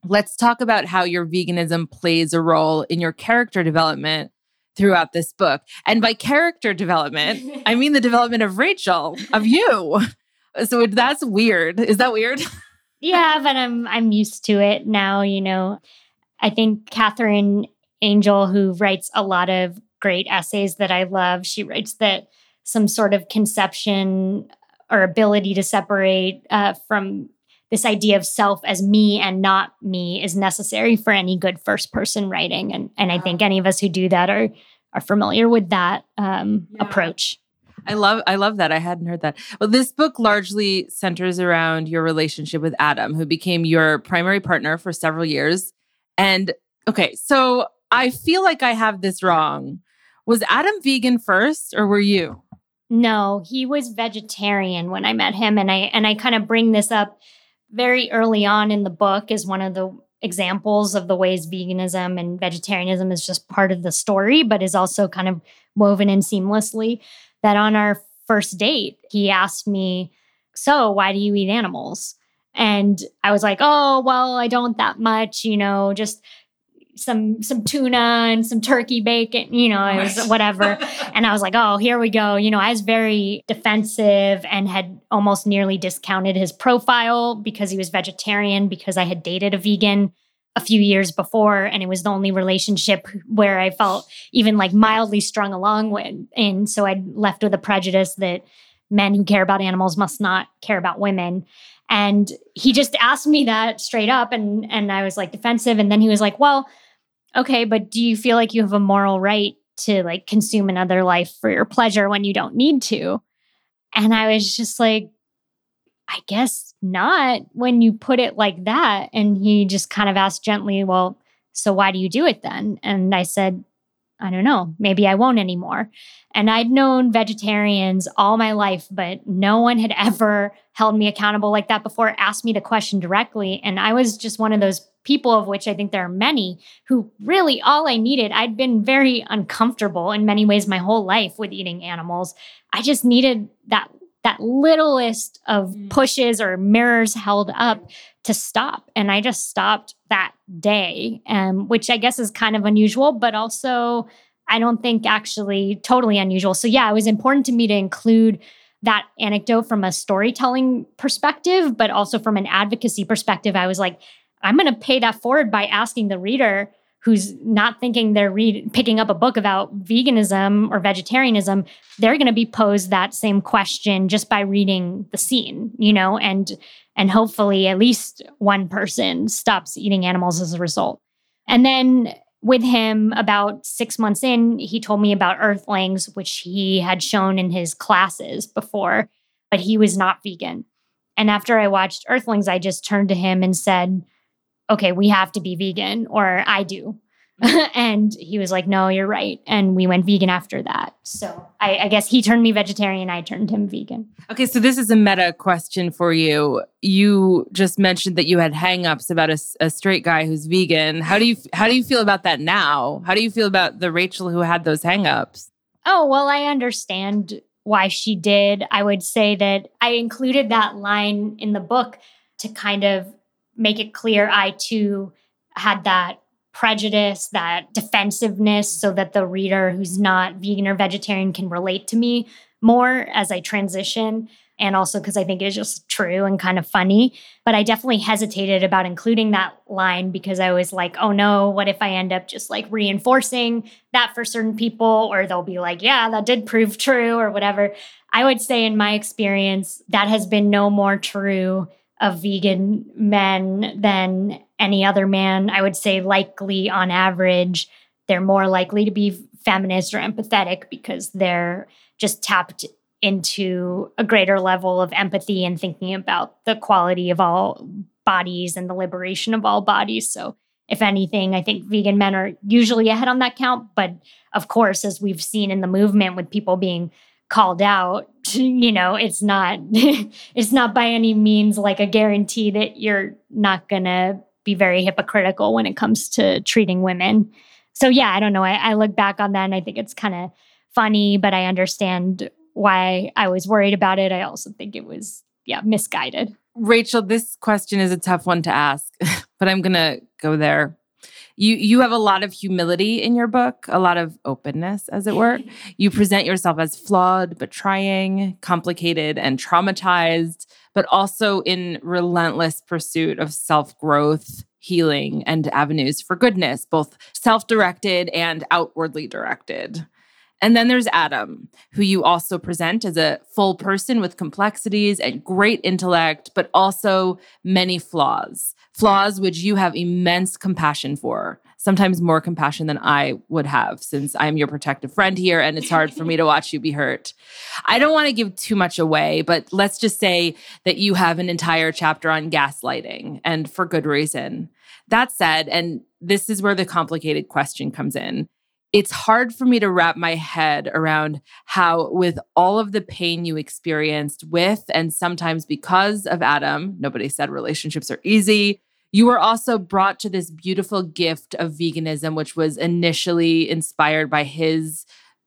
Let's talk about how your veganism plays a role in your character development throughout this book. And by [laughs] character development, I [laughs] mean the development of Rachel, of you. [laughs] So that's weird. Is that weird? yeah, but I'm I'm used to it now, you know. I think Katherine Angel, who writes a lot of great essays that I love, she writes that some sort of conception or ability to separate uh, from this idea of self as me and not me is necessary for any good first person writing. And, and I think any of us who do that are, are familiar with that um, yeah. approach. I love I love that. I hadn't heard that. Well, this book largely centers around your relationship with Adam, who became your primary partner for several years. And okay, so I feel like I have this wrong. Was Adam vegan first or were you? No, he was vegetarian when I met him and I and I kind of bring this up very early on in the book is one of the examples of the ways veganism and vegetarianism is just part of the story, but is also kind of woven in seamlessly. That on our first date, he asked me, So, why do you eat animals? And I was like, Oh, well, I don't that much, you know, just some some tuna and some turkey bacon, you know, it was whatever. [laughs] and I was like, oh, here we go. You know, I was very defensive and had almost nearly discounted his profile because he was vegetarian because I had dated a vegan a few years before and it was the only relationship where I felt even like mildly strung along with. And so I left with a prejudice that men who care about animals must not care about women. And he just asked me that straight up and and I was like defensive and then he was like, "Well, okay, but do you feel like you have a moral right to like consume another life for your pleasure when you don't need to? And I was just like, I guess not when you put it like that. And he just kind of asked gently, Well, so why do you do it then? And I said, I don't know, maybe I won't anymore. And I'd known vegetarians all my life, but no one had [laughs] ever held me accountable like that before, asked me the question directly. And I was just one of those people, of which I think there are many, who really all I needed, I'd been very uncomfortable in many ways my whole life with eating animals. I just needed that that littlest of mm. pushes or mirrors held up to stop. And I just stopped that day, um, which I guess is kind of unusual, but also I don't think actually totally unusual. So, yeah, it was important to me to include that anecdote from a storytelling perspective, but also from an advocacy perspective. I was like, I'm going to pay that forward by asking the reader who's not thinking they're read, picking up a book about veganism or vegetarianism, they're going to be posed that same question just by reading the scene, you know, and and hopefully at least one person stops eating animals as a result. And then with him about 6 months in, he told me about earthlings which he had shown in his classes before, but he was not vegan. And after I watched Earthlings, I just turned to him and said, okay, we have to be vegan, or I do. Mm-hmm. [laughs] and he was like, no, you're right. And we went vegan after that. So I, I, guess he turned me vegetarian. I turned him vegan. Okay. So this is a meta question for you. You just mentioned that you had hangups about a, a straight guy who's vegan. How do you, how do you feel about that now? How do you feel about the Rachel who had those hangups? Oh, well, I understand why she did. I would say that I included that line in the book to kind of make it clear I too had that prejudice, that defensiveness, so that the reader who's not vegan or vegetarian can relate to me more as I transition. And also because I think it's just true and kind of funny. But I definitely hesitated about including that line because I was like, oh no, what if I end up just like reinforcing that for certain people? Or they'll be like, yeah, that did prove true or whatever. I would say, in my experience, that has been no more true of vegan men than any other man. I would say, likely on average, they're more likely to be feminist or empathetic because they're just tapped into a greater level of empathy and thinking about the quality of all bodies and the liberation of all bodies. So, if anything, I think vegan men are usually ahead on that count. But of course, as we've seen in the movement with people being called out you know it's not [laughs] it's not by any means like a guarantee that you're not going to be very hypocritical when it comes to treating women. So yeah i don't know. I, I look back on that and i think it's kind of funny but i understand why i was worried about it. I also think it was yeah misguided. Rachel this question is a tough one to ask [laughs] but i'm going to go there you you have a lot of humility in your book, a lot of openness, as it were. [laughs] You present yourself as flawed but trying, complicated and traumatized, but also in relentless pursuit of self-growth, healing, and avenues for goodness, both self-directed and outwardly directed. And then there's Adam, who you also present as a full person with complexities and great intellect, but also many flaws flaws which you have immense compassion for, sometimes more compassion than I would have, since I'm your protective friend here and it's hard for me to watch you be hurt. I don't want to give too much away, but let's just say that you have an entire chapter on gaslighting and for good reason. That said, and this is where the complicated question comes in it's hard for me to wrap my head around how, with all of the pain you experienced with and sometimes because of Adam, nobody said relationships are easy. You were also brought to this beautiful gift of veganism, which was initially inspired by his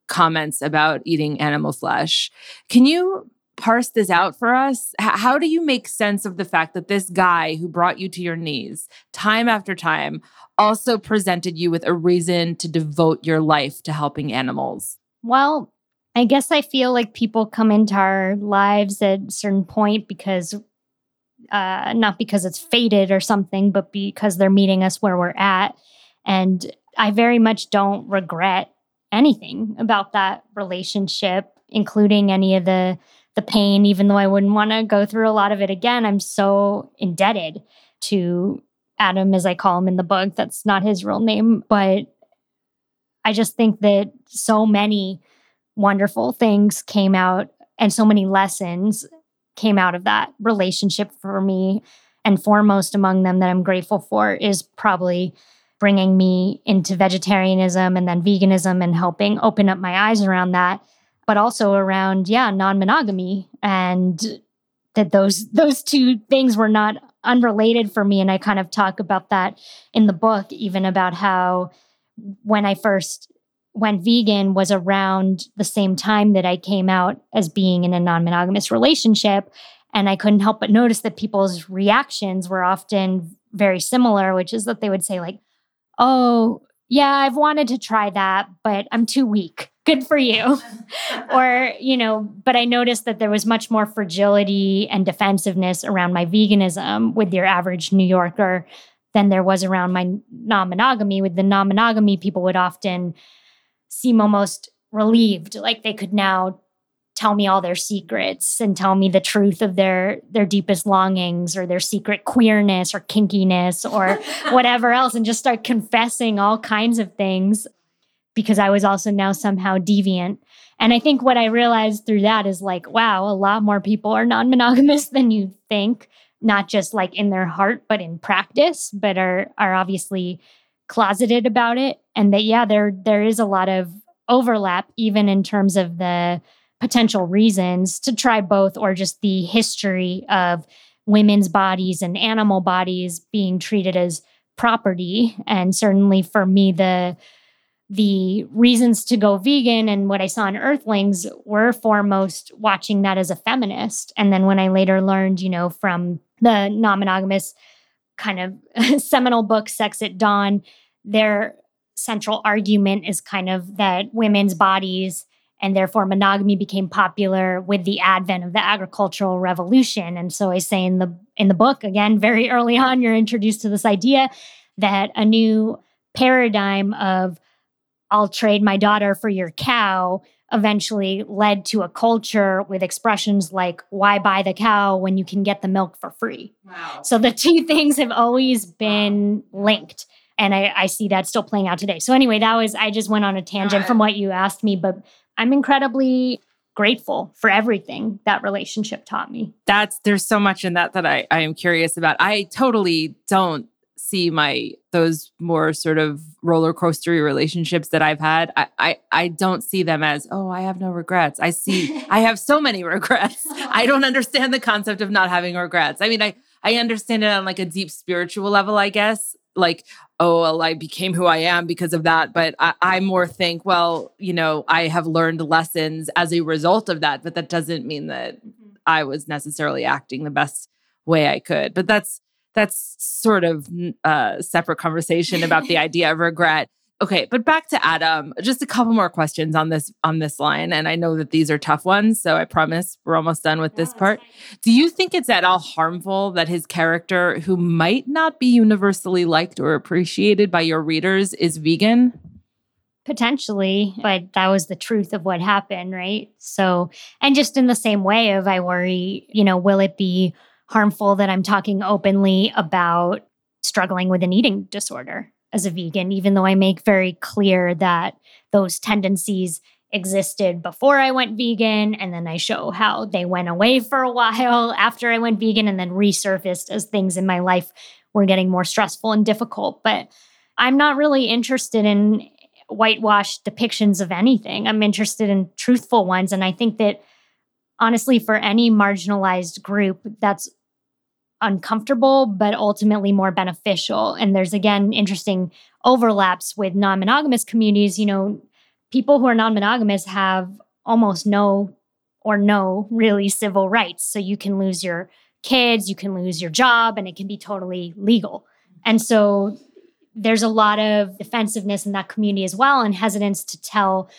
comments about eating animal flesh. Can you parse this out for us? H- how do you make sense of the fact that this guy who brought you to your knees time after time also presented you with a reason to devote your life to helping animals? Well, I guess I feel like people come into our lives at a certain point because, uh, not because it's fated or something, but because they're meeting us where we're at. And I very much don't regret anything about that relationship, including any of the the pain, even though I wouldn't want to go through a lot of it again. I'm so indebted to Adam, as I call him in the book. That's not his real name, but I just think that so many wonderful things came out and so many lessons came out of that relationship for me. And foremost among them that I'm grateful for is probably bringing me into vegetarianism and then veganism and helping open up my eyes around that but also around yeah non-monogamy and that those those two things were not unrelated for me. And I kind of talk about that in the book even about how when I first went vegan was around the same time that I came out as being in a non-monogamous relationship. And I couldn't help but notice that people's reactions were often very similar which is that they would say like oh yeah I've wanted to try that but I'm too weak good for you. [laughs] or, you know, but I noticed that there was much more fragility and defensiveness around my veganism with your average New Yorker than there was around my non monogamy. With the non monogamy, people would often seem almost relieved, like they could now tell me all their secrets and tell me the truth of their their deepest longings or their secret queerness or kinkiness or [laughs] whatever else and just start confessing all kinds of things because I was also now somehow deviant. And I think what I realized through that is like, wow, a lot more people are non monogamous [laughs] than you think, not just like in their heart, but in practice, but are, are obviously closeted about it. And that, yeah, there, there is a lot of overlap, even in terms of the potential reasons to try both or just the history of women's bodies and animal bodies being treated as property. And certainly for me, the, the reasons to go vegan and what I saw in Earthlings were foremost watching that as a feminist. And then when I later learned, you know, from the non monogamous kind of [laughs] seminal book, Sex at Dawn, their central argument is kind of that women's bodies and therefore monogamy became popular with the advent of the agricultural revolution. And so I say in the in the book again very early on you're introduced to this idea that a new paradigm of I'll trade my daughter for your cow eventually led to a culture with expressions like why buy the cow when you can get the milk for free? Wow. so the two things have always been linked and I, I, see that still playing out today. So anyway that was i just went on a tangent from what you asked me but i'm incredibly grateful for everything that relationship taught me. That's there's so much in that that i, I am curious about. I totally don't see my those more sort of roller coastery relationships that I've had, I, I I don't see them as oh I have no regrets. I see [laughs] I have so many regrets. [laughs] I don't understand the concept of not having regrets. I mean I I understand it on like a deep spiritual level, I guess. Like oh well, I became who I am because of that. But I, I more think well you know I have learned lessons as a result of that. But that doesn't mean that mm-hmm. I was necessarily acting the best way I could. But that's that's sort of a uh, separate conversation about the [laughs] idea of regret. Okay, but back to Adam. Just a couple more questions on this on this line and I know that these are tough ones, so I promise we're almost done with this part. Do you think it's at all harmful that his character who might not be universally liked or appreciated by your readers is vegan? Potentially, but that was the truth of what happened, right? So, and just in the same way of I worry, you know, will it be harmful that I'm talking openly about struggling with an eating disorder as a vegan, even though I make very clear that those tendencies existed before I went vegan. And then I show how they went away for a while after I went vegan and then resurfaced as things in my life were getting more stressful and difficult. But I'm not really interested in whitewashed depictions of anything. I'm interested in truthful ones. And I think that honestly, for any marginalized group, that's uncomfortable, but ultimately more beneficial. And there's again interesting overlaps with non monogamous communities. You know, people who are non monogamous have almost no or no really civil rights. So you can lose your kids, you can lose your job, and it can be totally legal. And so there's a lot of defensiveness in that community as well and hesitance to tell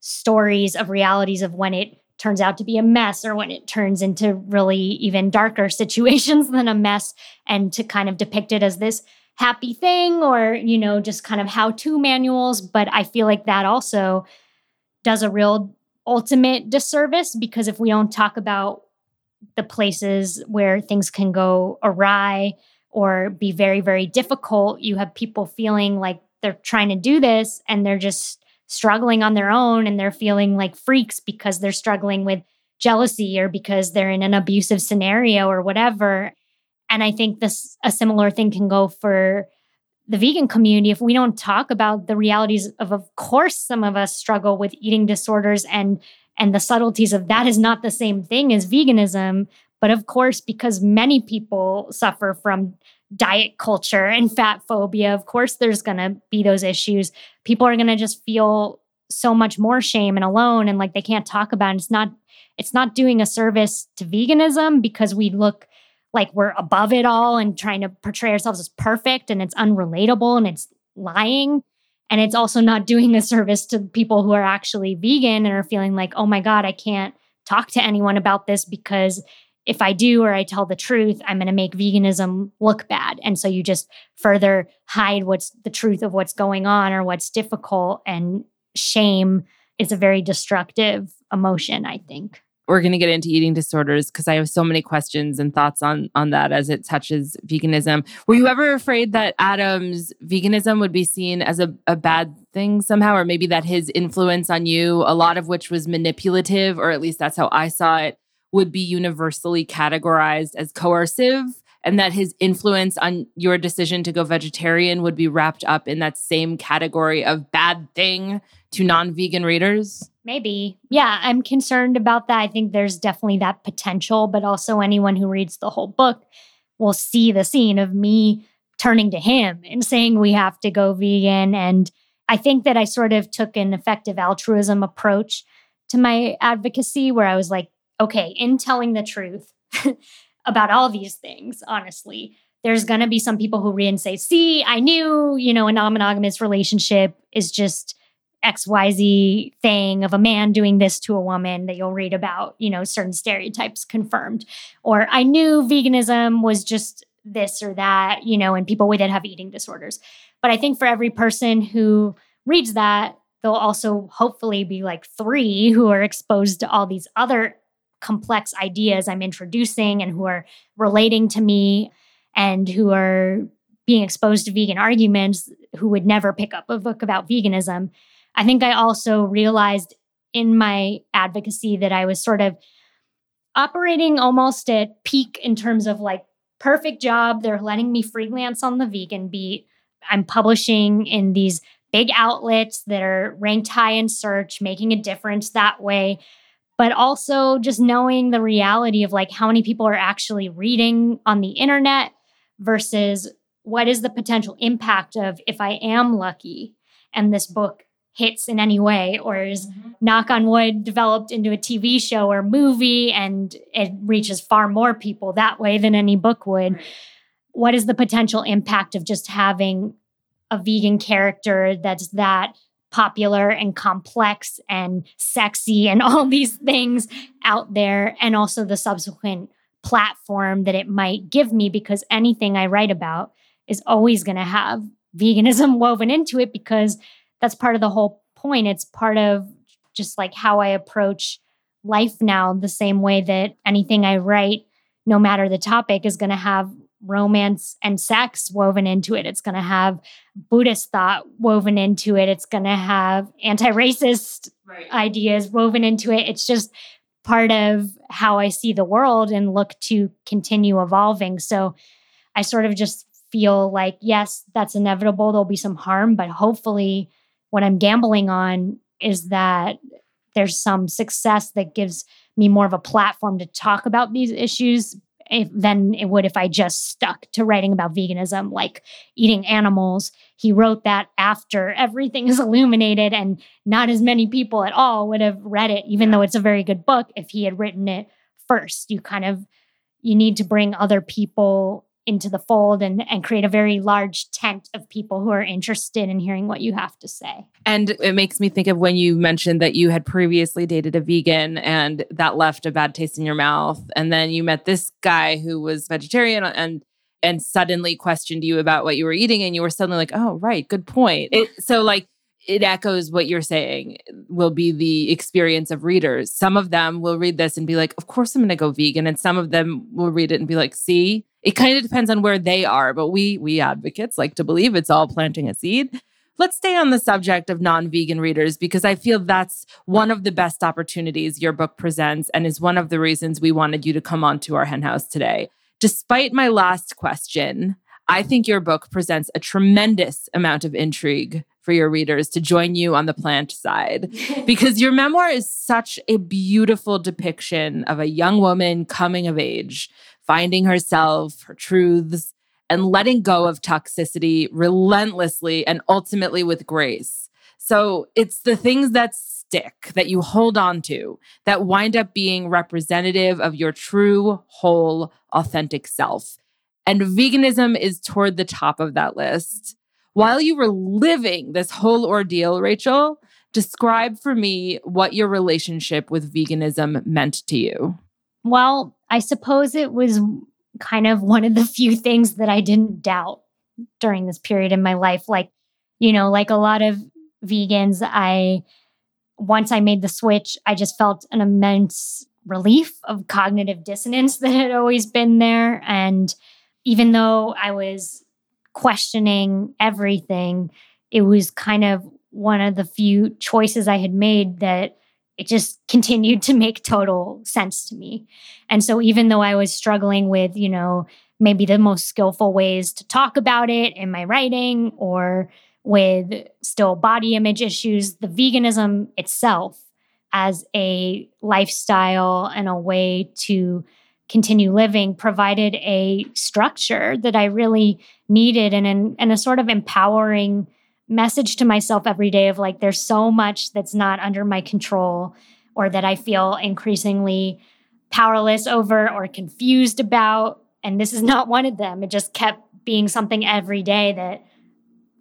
stories of realities of when it turns out to be a mess or when it turns into really even darker [laughs] situations than a mess and to kind of depict it as this happy thing or you know just kind of how to manuals. But i feel like that also does a real ultimate disservice because if we don't talk about the places where things can go awry or be very very difficult you have people feeling like they're trying to do this and they're just struggling on their own and they're feeling like freaks because they're struggling with jealousy or because they're in an abusive scenario or whatever. And I think this a similar thing can go for the vegan community if we don't talk about the realities of of course some of us struggle with eating disorders and and the subtleties of that is not the same thing as veganism but of course because many people suffer from diet culture and fat phobia, of course, there's going to be those issues. People are going to just feel so much more shame and alone and like they can't talk about it. It's not it's not doing a service to veganism because we look like we're above it all and trying to portray ourselves as perfect and it's unrelatable and it's lying. And it's also not [laughs] doing a service to people who are actually vegan and are feeling like, oh my God, I can't talk to anyone about this because if I do or I tell the truth, I'm going to make veganism look bad. And so you just further hide what's the truth of what's going on or what's difficult. And shame is a very destructive emotion, I think we're going to get into eating disorders because I have so many questions and thoughts on on that as it touches veganism. Were you ever afraid that Adam's veganism would be seen as a, a bad thing somehow, or maybe that his influence on you, a lot of which was manipulative, or at least that's how I saw it, would be universally categorized as coercive? And that his influence on your decision to go vegetarian would be wrapped up in that same category of bad thing to non vegan readers? Maybe. Yeah, I'm concerned about that. I think there's definitely that potential, but also anyone who reads the whole book will see the scene of me turning to him and saying we have to go vegan. And I think that I sort of took an effective altruism approach to my advocacy where I was like, okay, in telling the truth [laughs] about all these things, honestly, there's going to be some people who read and say, see, I knew, you know, a non monogamous relationship is just XYZ thing of a man doing this to a woman that you'll read about, you know, certain stereotypes confirmed. Or I knew veganism was just this or that, you know, and people with it have eating disorders. But I think for every person who reads that, there'll also hopefully be like three who are exposed to all these other complex ideas I'm introducing and who are relating to me and who are being exposed to vegan arguments who would never pick up a book about veganism. I think I also realized in my advocacy that I was sort of operating almost at peak in terms of like perfect job. They're letting me freelance on the vegan beat. I'm publishing in these big outlets that are ranked high in search, making a difference that way. But also just knowing the reality of like how many people are actually reading on the internet versus what is the potential impact of if I am lucky and this book hits in any way or is mm-hmm. knock on wood developed into a TV show or movie and it reaches far more people that way than any book would. Right. What is the potential impact of just having a vegan character that's that popular and complex and sexy and [laughs] all these things out there and also the subsequent platform that it might give me because anything I write about is always going to have [laughs] veganism woven into it because that's part of the whole point. It's part of just like how I approach life now, the same way that anything I write, no matter the topic, is going to have romance and sex woven into it. It's going to have Buddhist thought woven into it. It's going to have anti racist right. ideas woven into it. It's just part of how I see the world and look to continue evolving. So I sort of just feel like, yes, that's inevitable. There'll be some harm, but hopefully what I'm gambling on is that there's some success that gives me more of a platform to talk about these issues if, than it would if I just stuck to writing about veganism, like eating animals. He wrote that after everything is [laughs] illuminated, and not as many people at all would have read it, even though it's a very good book. If he had written it first, you kind of you need to bring other people into the fold and, and create a very large tent of people who are interested in hearing what you have to say. And it makes me think of when you mentioned that you had previously dated a vegan and that left a bad taste in your mouth. And then you met this guy who was vegetarian and and suddenly questioned you about what you were eating and you were suddenly like, oh right, good point. It, so like it echoes what you're saying will be the experience of readers. Some of them will read this and be like, of course I'm going to go vegan. And some of them will read it and be like, see, it kind of depends on where they are. But we, we advocates like to believe it's all planting a seed. Let's stay on the subject of non vegan readers because I feel that's one of the best opportunities your book presents and is one of the reasons we wanted you to come on to our henhouse today. Despite my last question, I think your book presents a tremendous amount of intrigue for your readers to join you on the plant side [laughs] because your memoir is such a beautiful depiction of a young woman coming of age, finding herself, her truths, and letting go of toxicity relentlessly and ultimately with grace. So it's the things that stick that you hold on to that wind up being representative of your true, whole, authentic self. And veganism is toward the top of that list. While you were living this whole ordeal, Rachel, describe for me what your relationship with veganism meant to you. Well, I suppose it was kind of one of the few things that I didn't doubt during this period in my life. Like, you know, like a lot of vegans, I, once I made the switch, I just felt an immense relief of cognitive dissonance that had always been there. And even though I was questioning everything, it was kind of one of the few choices I had made that it just continued to make total sense to me. And so even though I was struggling with, you know, maybe the most skillful ways to talk about it in my writing or with still body image issues, the veganism itself as a lifestyle and a way to continue living provided a structure that I really needed and, and a sort of empowering message to myself every day of like, there's so much that's not under my control or that I feel increasingly powerless over or confused about. And this is [laughs] not one of them. It just kept being something every day that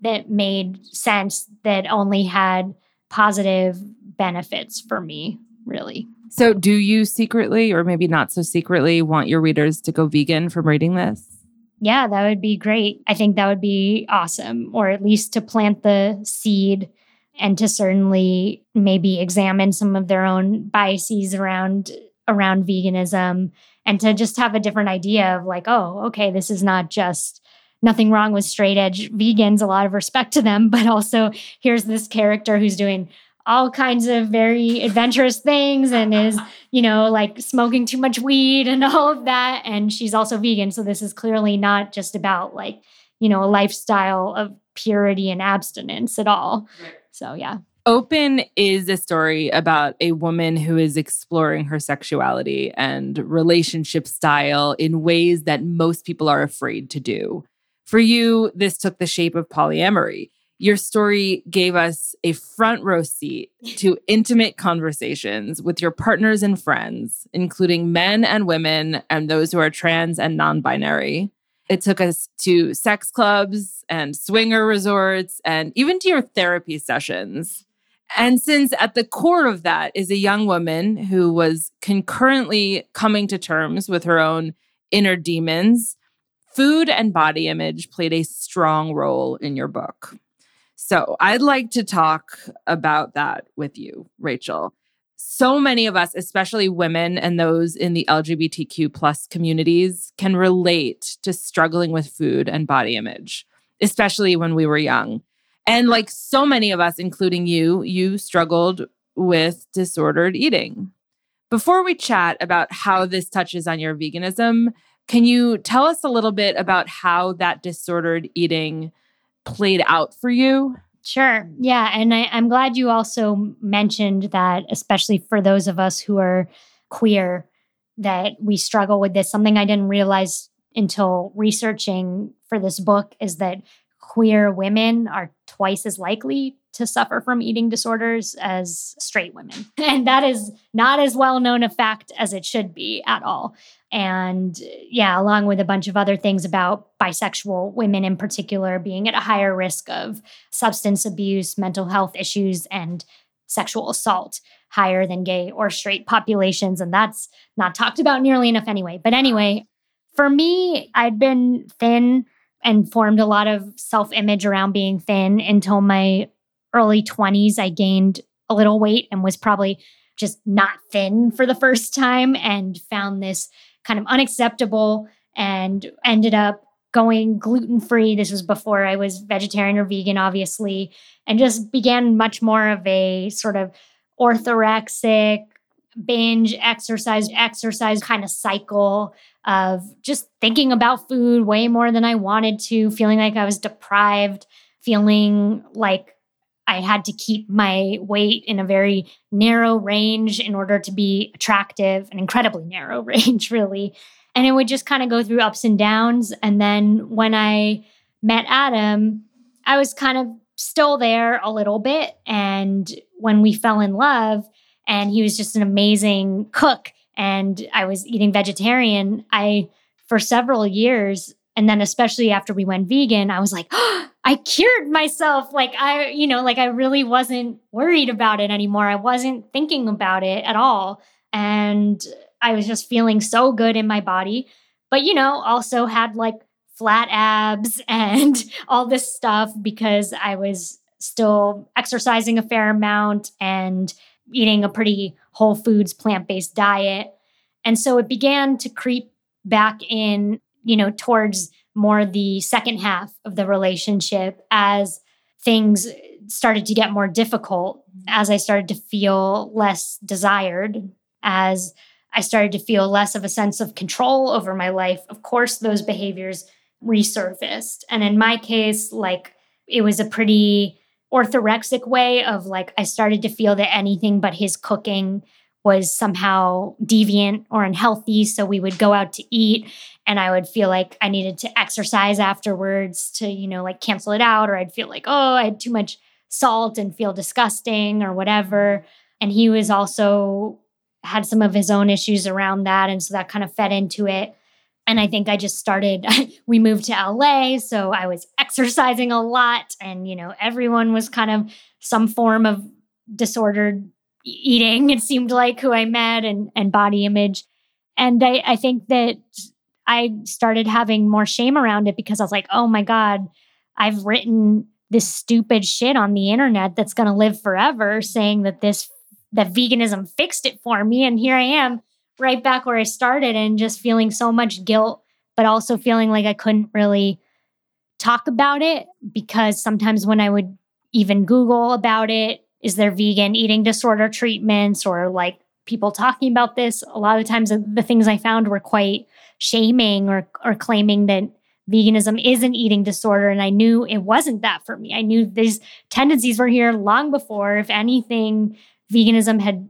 that made sense that only had positive benefits for me, really. So, do you secretly, or maybe not so secretly, want your readers to go vegan from reading this? Yeah, that would be great. I think that would be awesome, or at least to plant the seed and to certainly maybe examine some of their own biases around around veganism and to just have a different idea of like, oh, okay, this is not just nothing wrong with straight edge vegans, a lot of respect to them, [laughs] but also here's this character who's doing all kinds of very adventurous things and is, you know, like smoking too much weed and [laughs] all of that. And she's also vegan. So this is clearly not just about like, you know, a lifestyle of purity and abstinence at all. So, yeah. Open is a story about a woman who is exploring her sexuality and relationship style in ways that most people are afraid to do. For you, this took the shape of polyamory. Your story gave us a front row seat [laughs] to intimate conversations with your partners and friends, including men and women and those who are trans and non binary. It took us to sex clubs and swinger resorts and even to your therapy sessions. And since at the core of that is a young woman who was concurrently coming to terms with her own inner demons, food and body image played a strong role in your book. So I'd like to talk about that with you, Rachel. So many of us, especially women and those in the LGBTQ plus communities, can relate to struggling with food and body image, especially when we were young. And like so many of us, including you, you struggled with disordered eating. Before we chat about how this touches on your veganism, can you tell us a little bit about how that disordered eating played out for you? Sure. Yeah. And I, am glad you also mentioned that, especially for those of us who are queer, that we struggle with this. Something I didn't realize until researching for this book is that queer women are twice as likely to suffer from eating disorders as straight women. [laughs] And that is not as well known a fact as it should be at all. And yeah, along with a bunch of other things about bisexual women in particular being at a higher risk of substance abuse, mental health issues, and sexual assault higher than gay or straight populations. And that's not talked about nearly enough anyway. But anyway, for me, I'd been thin and formed a lot of self image around being thin until my early 20s. I gained a little weight and was probably just not thin for the first time and found this kind of unacceptable and ended up going gluten free. This was before I was vegetarian or vegan, obviously, and just began much more of a sort of orthorexic binge exercise, exercise kind of cycle of just thinking about food way more than I wanted to, feeling like I was deprived, feeling like I had to keep my weight in a very narrow range in order to be attractive, an incredibly [laughs] narrow range, really. And it would just kind of go through ups and downs. And then when I met Adam, I was kind of still there a little bit. And when we fell in love, and he was just an amazing cook, and I was eating vegetarian, I, for several years, and then especially after we went vegan, I was like, oh, [gasps] I cured myself. Like I, you know, like I really wasn't worried about it anymore. I wasn't thinking about it at all. And I was just feeling so good in my body. But, you know, also had like flat abs [laughs] and all this stuff because I was still exercising a fair amount and eating a pretty whole foods plant based diet. And so it began to creep back in, you know, towards more the second half of the relationship as things started to get more difficult, as I started to feel less desired, as I started to feel less of a sense of control over my life. Of course, those behaviors resurfaced. And in my case, like it was a pretty orthorexic way of like, I started to feel that anything but his cooking was somehow deviant or unhealthy. So we would go out to eat and I would feel like I needed to exercise afterwards to, you know, like cancel it out. Or I'd feel like, oh, I had too much salt and feel disgusting or whatever. And he was also had some of his own issues around that. And so that kind of fed into it. And I think I just started, [laughs] we moved to LA. So I was exercising a lot. And, you know, everyone was kind of some form of disordered eating, it seemed like, who I met and, and body image. And I, I think that I started having more shame around it because I was like, oh my God, I've written this stupid shit on the internet that's going to live forever saying that this that veganism fixed it for me and here I am right back where I started and just feeling so much guilt but also feeling like I couldn't really talk about it because sometimes when I would even google about it is there vegan eating disorder treatments or like people talking about this a lot of times the things I found were quite shaming or or claiming that veganism is an eating disorder. And I knew it wasn't that for me. I knew these tendencies were here long before. If anything, veganism had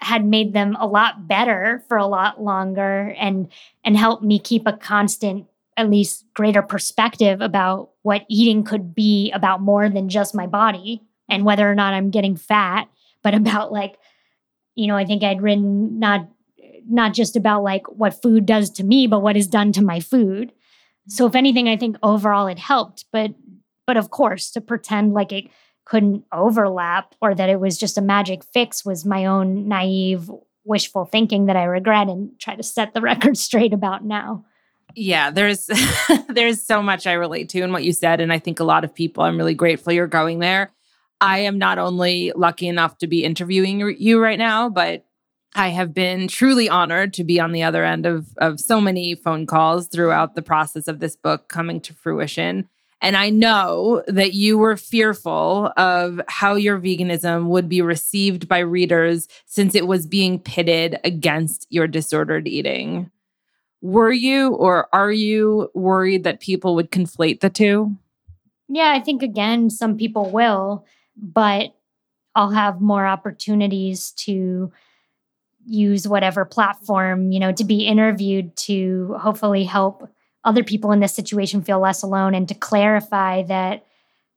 had made them a lot better for a lot longer and and helped me keep a constant at least greater perspective about what eating could be about more than just my body and whether or not I'm getting fat, but [laughs] about like, you know, I think I'd written not not just about like what food does to me, but what is done to my food. So if anything, I think overall it helped. But but of course, to pretend like it couldn't overlap or that it was just a magic fix was my own naive, wishful thinking that I regret and try to set the [laughs] record straight about now. Yeah, there's [laughs] there's so much I relate to in what you said. And I think a lot of people, I'm really grateful you're going there. I am not only lucky enough to be interviewing you right now, but I have been truly honored to be on the other end of, of so many phone calls throughout the process of this book coming to fruition. And I know that you were fearful of how your veganism would be received by readers since it was being pitted against your disordered eating. Were you or are you worried that people would conflate the two? Yeah, I think again, some people will, but I'll have more opportunities to use whatever platform, you know, to be interviewed to hopefully help other people in this situation feel less alone and to clarify that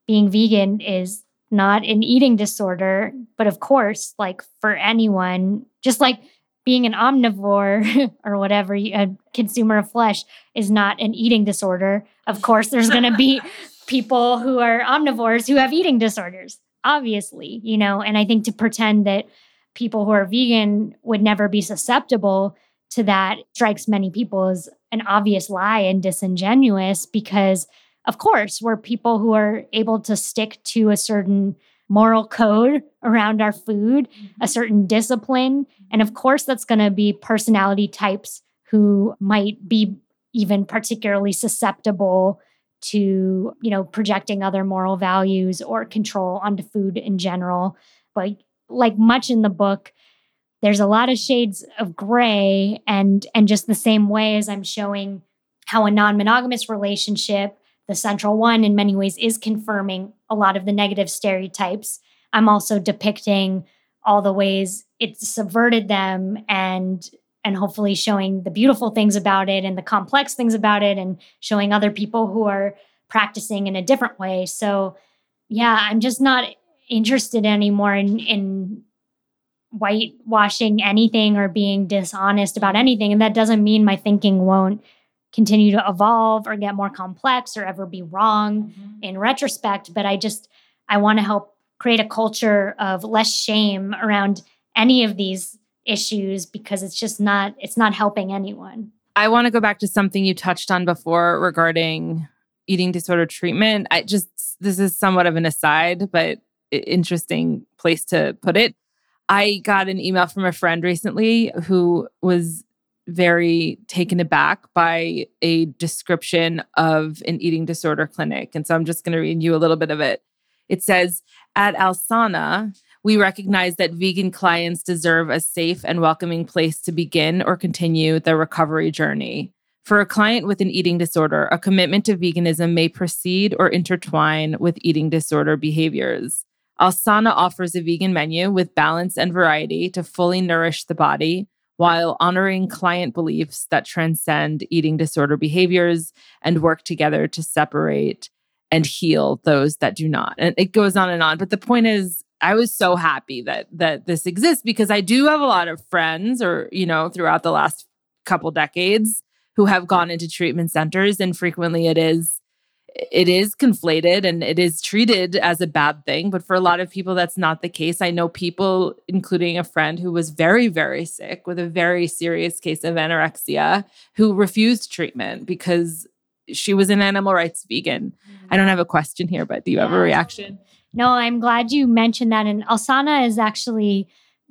being vegan is not an eating disorder, but of course, like for anyone, just like being an omnivore [laughs] or whatever, a consumer of flesh is not an eating disorder. Of course, there's going to be [laughs] people who are omnivores who have eating disorders, obviously, you know, and I think to pretend that people who are vegan would never be susceptible to that strikes many people as an obvious lie and disingenuous because of course we're people who are able to stick to a certain moral code around our food mm-hmm. a certain discipline and of course that's going to be personality types who might be even particularly susceptible to you know projecting other moral values or control onto food in general but like much in the book, there's a lot of shades of gray and and just the same way as I'm showing how a non-monogamous relationship, the central one in many ways is confirming a lot of the negative stereotypes. I'm also depicting all the ways it's subverted them and and hopefully showing the beautiful things about it and the complex things about it and showing other people who are practicing in a different way. So yeah, I'm just not interested anymore in in whitewashing anything or being dishonest about anything and that doesn't mean my thinking won't continue to evolve or get more complex or ever be wrong mm-hmm. in retrospect but i just i want to help create a culture of less shame around any of these issues because it's just not it's not helping anyone. I want to go back to something you touched on before regarding eating disorder treatment. I just this is somewhat of an aside, but interesting place to put it. I got an email from a friend recently who was very taken aback by a description of an eating disorder clinic. And so I'm just going to read you a little bit of it. It says At Alsana, we recognize that vegan clients deserve a safe and welcoming place to begin or continue their recovery journey. For a client with an eating disorder, a commitment to veganism may proceed or intertwine with eating disorder behaviors. Alsana offers a vegan menu with balance and variety to fully nourish the body while honoring client beliefs that transcend eating disorder behaviors and work together to separate and heal those that do not. And it goes on and on. But the point is, I was so happy that that this exists because I do have a lot of friends or, you know, throughout the last couple decades who have gone into treatment centers and frequently it is it is conflated and it is treated as a bad thing. But for a lot of people, that's not the case. I know people, including a friend who was very, very sick with a very serious case of anorexia, who refused treatment because she was an animal rights vegan. Mm-hmm. I don't have a question here, but do you yeah. have a reaction? No, I'm glad you mentioned that. And Alsana is actually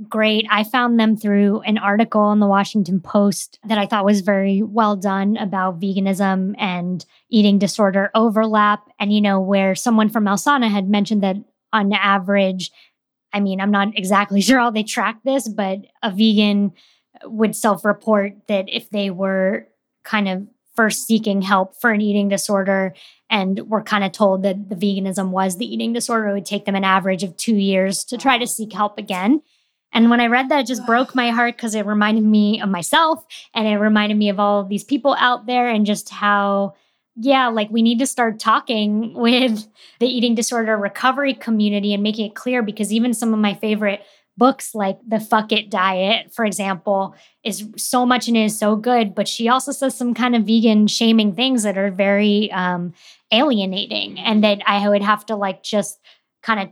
great. I found them through an article in the Washington Post that I thought was very well done about veganism and eating disorder overlap. And, you know, where someone from Alsana had mentioned that on average, I mean, I'm not exactly [laughs] sure how they track this, but a vegan would self report that if they were kind of first seeking help for an eating disorder and were kind of told that the veganism was the eating disorder, it would take them an average of two years to try to seek help again. And when I read that, it just broke my heart because it reminded me of myself and it reminded me of all of these people out there and just how, yeah, like we need to start talking [laughs] with the eating disorder recovery community and making it clear because even some of my favorite books like the fuck it diet for example is so much and is so good but she also says some kind of vegan shaming things that are very um, alienating and that i would have to like just kind of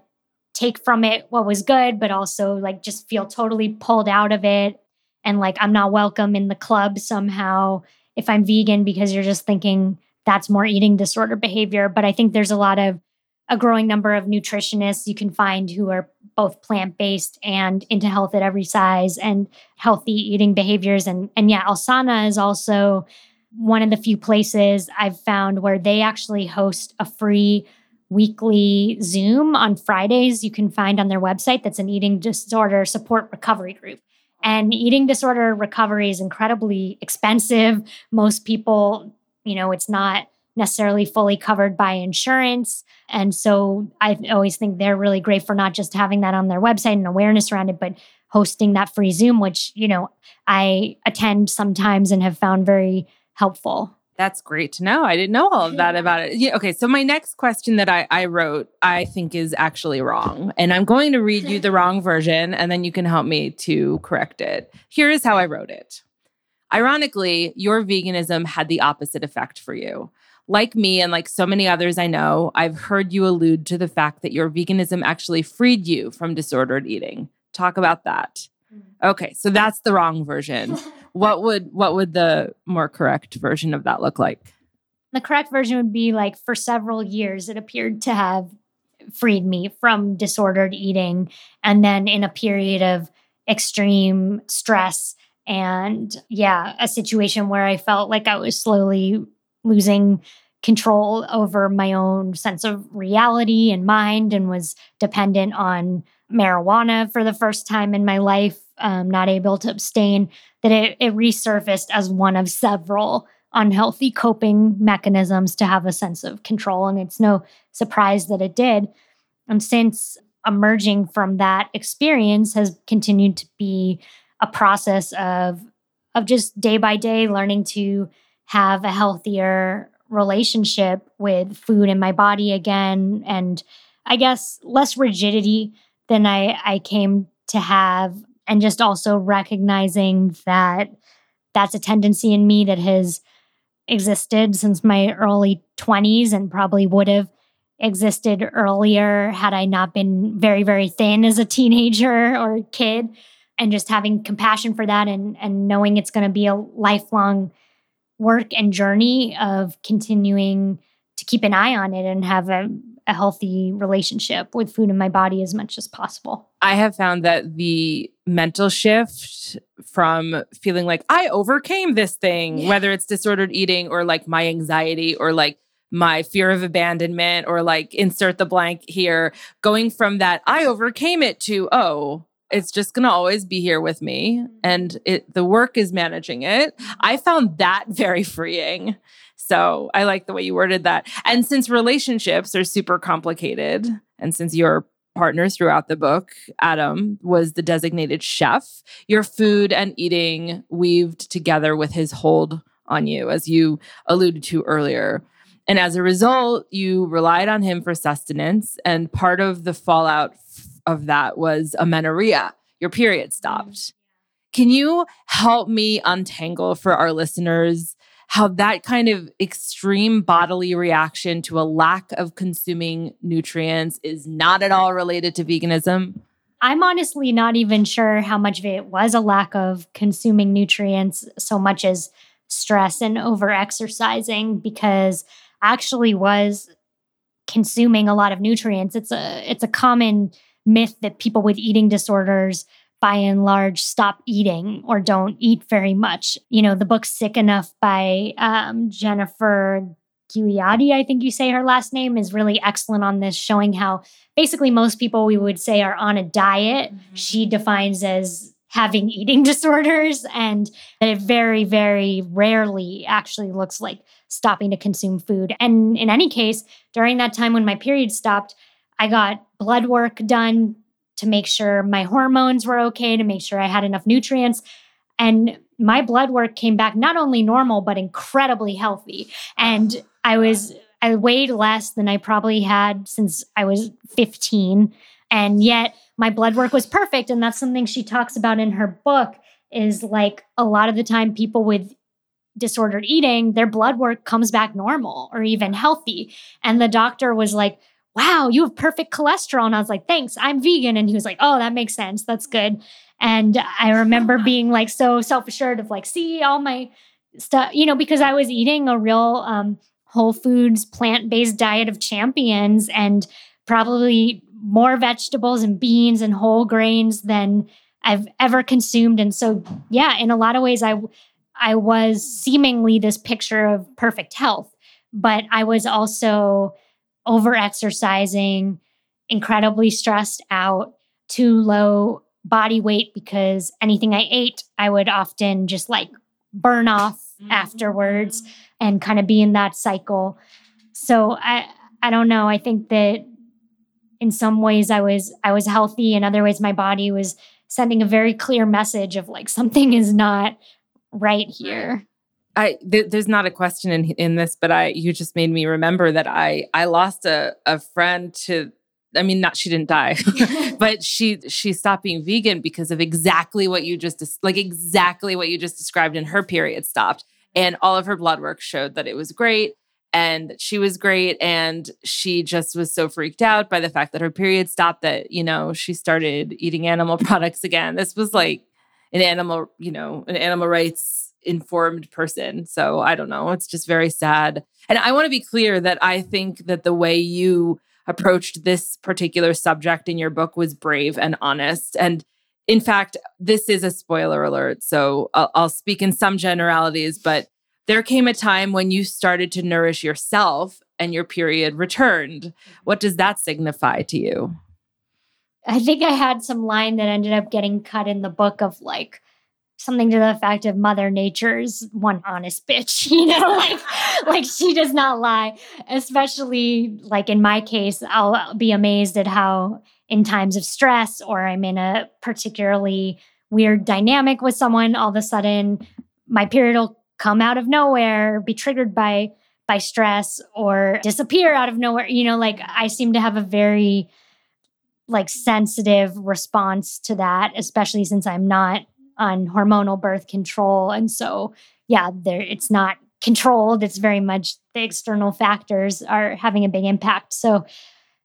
take from it what was good, but also like just feel totally pulled out of it. And like I'm not welcome in the club somehow if I'm vegan because you're just thinking that's more eating disorder behavior. But I think there's a lot of a growing number of nutritionists you can find who are both plant-based and into health at every size and healthy eating behaviors. And and yeah, Alsana is also one of the few places I've found where they actually host a free weekly Zoom on Fridays you can find on their website that's an eating disorder support recovery group. And eating disorder recovery is incredibly expensive. Most people, you know, it's not necessarily fully covered by insurance. And so I always think they're really great for not just having that on their website and awareness around it, but hosting that free Zoom, which, you know, I attend sometimes and have found very helpful. That's great to know. I didn't know all of that about it. Yeah, okay, so my next question that I, I wrote, I think is actually wrong. And I'm going to read you the [laughs] wrong version and then you can help me to correct it. Here is how I wrote it. Ironically, your veganism had the opposite effect for you. Like me and like so many others I know, I've heard you allude to the fact that your veganism actually freed you from disordered eating. Talk about that. Mm. Okay, so that's the wrong version. [laughs] what would what would the more correct version of that look like? The correct version would be like for several years it appeared to have freed me from disordered eating and then in a period of extreme stress and yeah, a situation where I felt like I was slowly losing control over my own sense of reality and mind and was dependent on marijuana for the first time in my life, um, not able to abstain, that it, it resurfaced as one of several unhealthy coping mechanisms to have a sense of control. And it's no surprise that it did. And since emerging from that experience has continued to be a process of of just day by day learning to have a healthier relationship with food in my body again and i guess less rigidity than I, I came to have. And just also recognizing that that's a tendency in me that has existed since my early 20s and probably would have existed earlier had I not been very, very thin as a teenager [laughs] or kid. and just having compassion for that and and knowing it's going to be a lifelong work and journey of continuing to keep an eye on it and have a, a healthy relationship with food in my body as much as possible. I have found that the mental shift from feeling like I overcame this thing, yeah. whether it's disordered eating or like my anxiety or like my fear of abandonment or like insert the blank here, going from that I overcame it to, oh, it's just going to always be here with me mm-hmm. and it the work is managing it. I found that very freeing. So I like the way you worded that. And since relationships are super complicated, and since your partner throughout the book, Adam was the designated chef, your food and eating weaved together with his hold on you, as you alluded to earlier. And as a result, you relied on him for sustenance. And part of the fallout of that was amenorrhea. Your period mm. stopped. Can you help me untangle for our listeners how that kind of extreme bodily reaction to a lack of consuming nutrients is not at all related to veganism? I'm honestly not even sure how much of it was a lack of consuming nutrients so much as stress and over exercising because I actually was consuming a lot of nutrients. It's a it's a common myth that people with eating disorders by and large stop eating or don't eat very much. You know, the book Sick Enough by um, Jennifer Guiadi, I think you say her last name, is really excellent on this, showing how basically most people we would say are on a diet, mm-hmm. she defines as having eating [laughs] disorders, and that it very, very rarely actually looks like stopping to consume food. And in any case, during that time when my period stopped, I got blood work done to make sure my hormones were okay, to make sure I had enough nutrients. And my blood work came back not only normal, but incredibly healthy. And I was, I weighed less than I probably had since I was 15. And yet my blood work was perfect. And that's something she talks about in her book is like a lot of the time people with disordered eating, their blood work comes back normal or even healthy. And the doctor was like, wow, you have perfect cholesterol. And I was like, thanks, I'm vegan. And he was like, oh, that makes sense. That's good. And I remember [laughs] being like so self assured of like, see all my stuff, you know, because I was eating a real um, whole foods, plant based diet of champions and probably more vegetables and beans and whole grains than I've ever consumed. And so, yeah, in a lot of ways, I, I was seemingly this picture of perfect health, but I was also over exercising, incredibly stressed out, too low body weight because anything I ate, I would often just like burn off mm-hmm. afterwards and kind of be in that cycle. So I I don't know. I think that in some ways I was I was healthy, in other ways my body was sending a very clear message of like something is not right here. I th- there's not a question in in this, but I you just made me remember that I I lost a a friend to I mean not she didn't die, [laughs] but she she stopped being vegan because of exactly what you just like exactly what you just described and her period stopped and all of her blood work showed that it was great and she was great and she just was so freaked out by the fact that her period stopped that you know she started eating animal [laughs] products again. This was like an animal, you know, an animal rights informed person. So I don't know. It's just very sad. And I want to be clear that I think that the way you approached this particular subject in your book was brave and honest. And in fact, this is a spoiler alert. So I'll, I'll speak in some generalities, but there came a time when you started to nourish yourself and your period returned. Mm-hmm. What does that signify to you? I think I had some line that ended up getting cut in the book of like, something to the effect of mother nature's one honest bitch [laughs] you know like like she does not lie. Especially like in my case i'll be amazed at how in times of stress or i'm in a particularly weird dynamic with someone all of a sudden my period will come out of nowhere be triggered by by stress or disappear out of nowhere you know like i seem to have a very like sensitive response to that especially since i'm not on hormonal birth control. And so, yeah, there it's not controlled. It's very much the external factors are having a big impact. So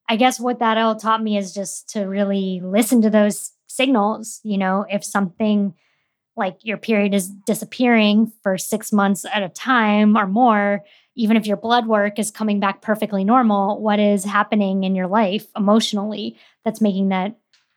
I guess what that all taught me is just to really listen to those signals. You know, if something like your period is disappearing for six months at a time or more, even if your blood work is coming back perfectly normal, what is happening in your life emotionally that's making that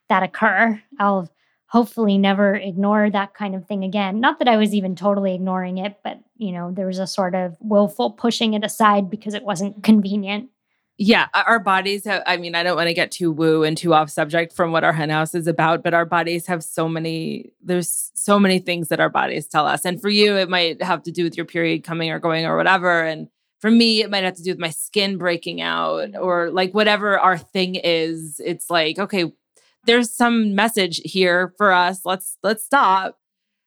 that occur? I'll hopefully never ignore that kind of thing again. Not that I was even totally ignoring it, but you know, there was a sort of willful pushing it aside because it wasn't convenient. Yeah, our bodies have, I mean, I don't want to get too woo and too off subject from what our hen house is about, but our bodies have so many, there's so many things that our bodies tell us. And for you, it might have to do with your period coming or going or whatever. And for me, it might have to do with my skin breaking out mm-hmm. or like whatever our thing is. It's like, okay, there's some message here for us. Let's let's stop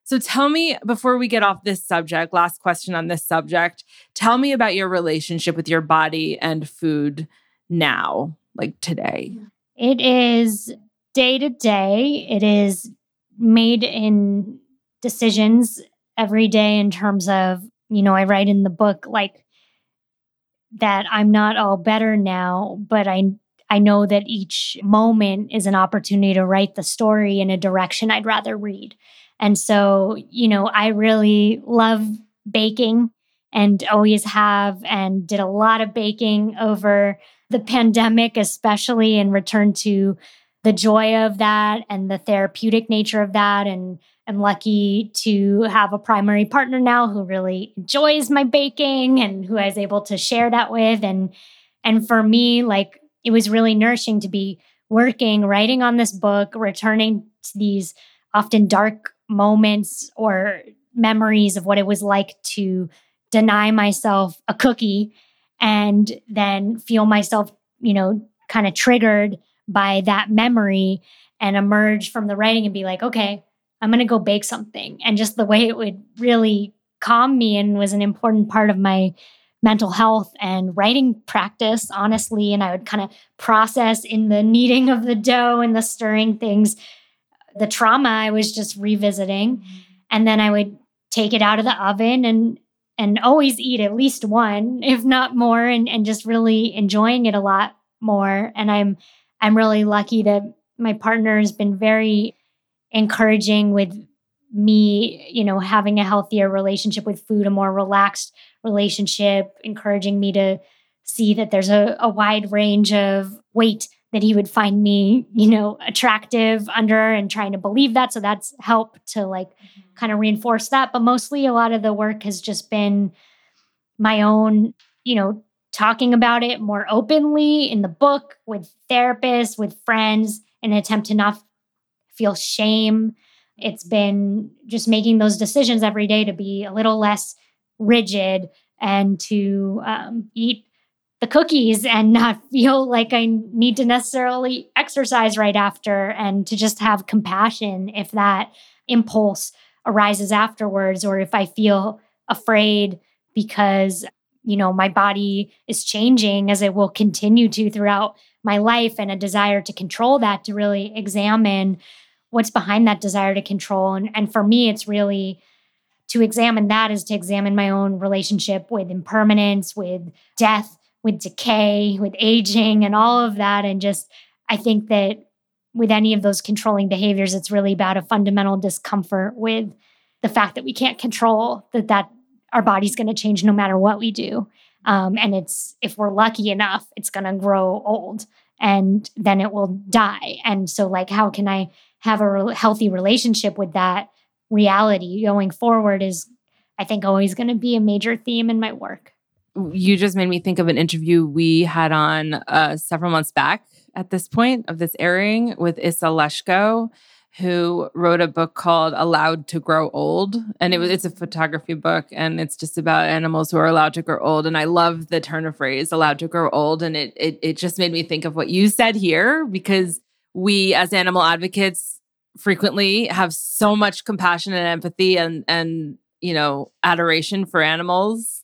so tell me before we get off this subject, last question on this subject, tell me about your relationship with your body and food now, like today. It is day to day. It is made in decisions every day in terms of, you know, I write in the book like that I'm not all better now, but I I know that each moment is an opportunity to write the story in a direction I'd rather read. And so, you know, I really love baking and always have and did a lot of baking over the pandemic, especially and returned to the joy of that and the therapeutic nature of that. And I'm lucky to have a primary partner now who really enjoys my baking and who I was able to share that with. And and for me, like it was really nourishing to be working, writing on this book, returning to these often dark moments or memories of what it was like to deny myself a cookie and then feel myself, you know, kind of triggered by that memory and emerge from the writing and be like, okay, I'm going to go bake something. And just the way it would really calm me and was an important part of my mental health and writing practice, honestly. And I would kind of process in the kneading of the dough and the stirring things the trauma I was just revisiting. Mm-hmm. And then I would take it out of the oven and and always eat at least one, if not more, and, and just really enjoying it a lot more. And I'm I'm really lucky that my partner has been very encouraging with me, you know, having a healthier relationship with food, a more relaxed relationship, encouraging me to see that there's a, a wide range of weight that he would find me, you know, attractive under and trying to believe that. So that's helped to like mm-hmm. kind of reinforce that. But mostly a lot of the work has just been my own, you know, talking about it more openly in the book with therapists, with friends, in an attempt to not feel shame. It's been just making those decisions every day to be a little less rigid and to um, eat the cookies and not [laughs] feel like I need to necessarily exercise right after and to just have compassion if that impulse arises afterwards or if I feel afraid because you know my body is changing as it will continue to throughout my life and a desire to control that to really examine what's behind that desire to control. And and for me it's really to examine that is to examine my own relationship with impermanence with death with decay, with aging, and all of that. And just, I think that with any of those controlling behaviors, it's really about a fundamental discomfort with the fact that we can't control that that our body's going to change no matter what we do. Um, and it's if we're lucky enough, it's going to grow old and then it will die. And so, like, how can I have a re- healthy relationship with that reality going forward? Is I think always going to be a major theme in my work you just made me think of an interview we had on uh, several months back at this point of this airing with Isa Leshko, who wrote a book called Allowed to Grow Old. And it was, it's a photography book and it's just about animals who are allowed to grow old. And I love the turn of phrase, allowed to grow old. And it, it, it just made me think of what you said here because we as animal advocates frequently have so much compassion and empathy and, and, you know, adoration for animals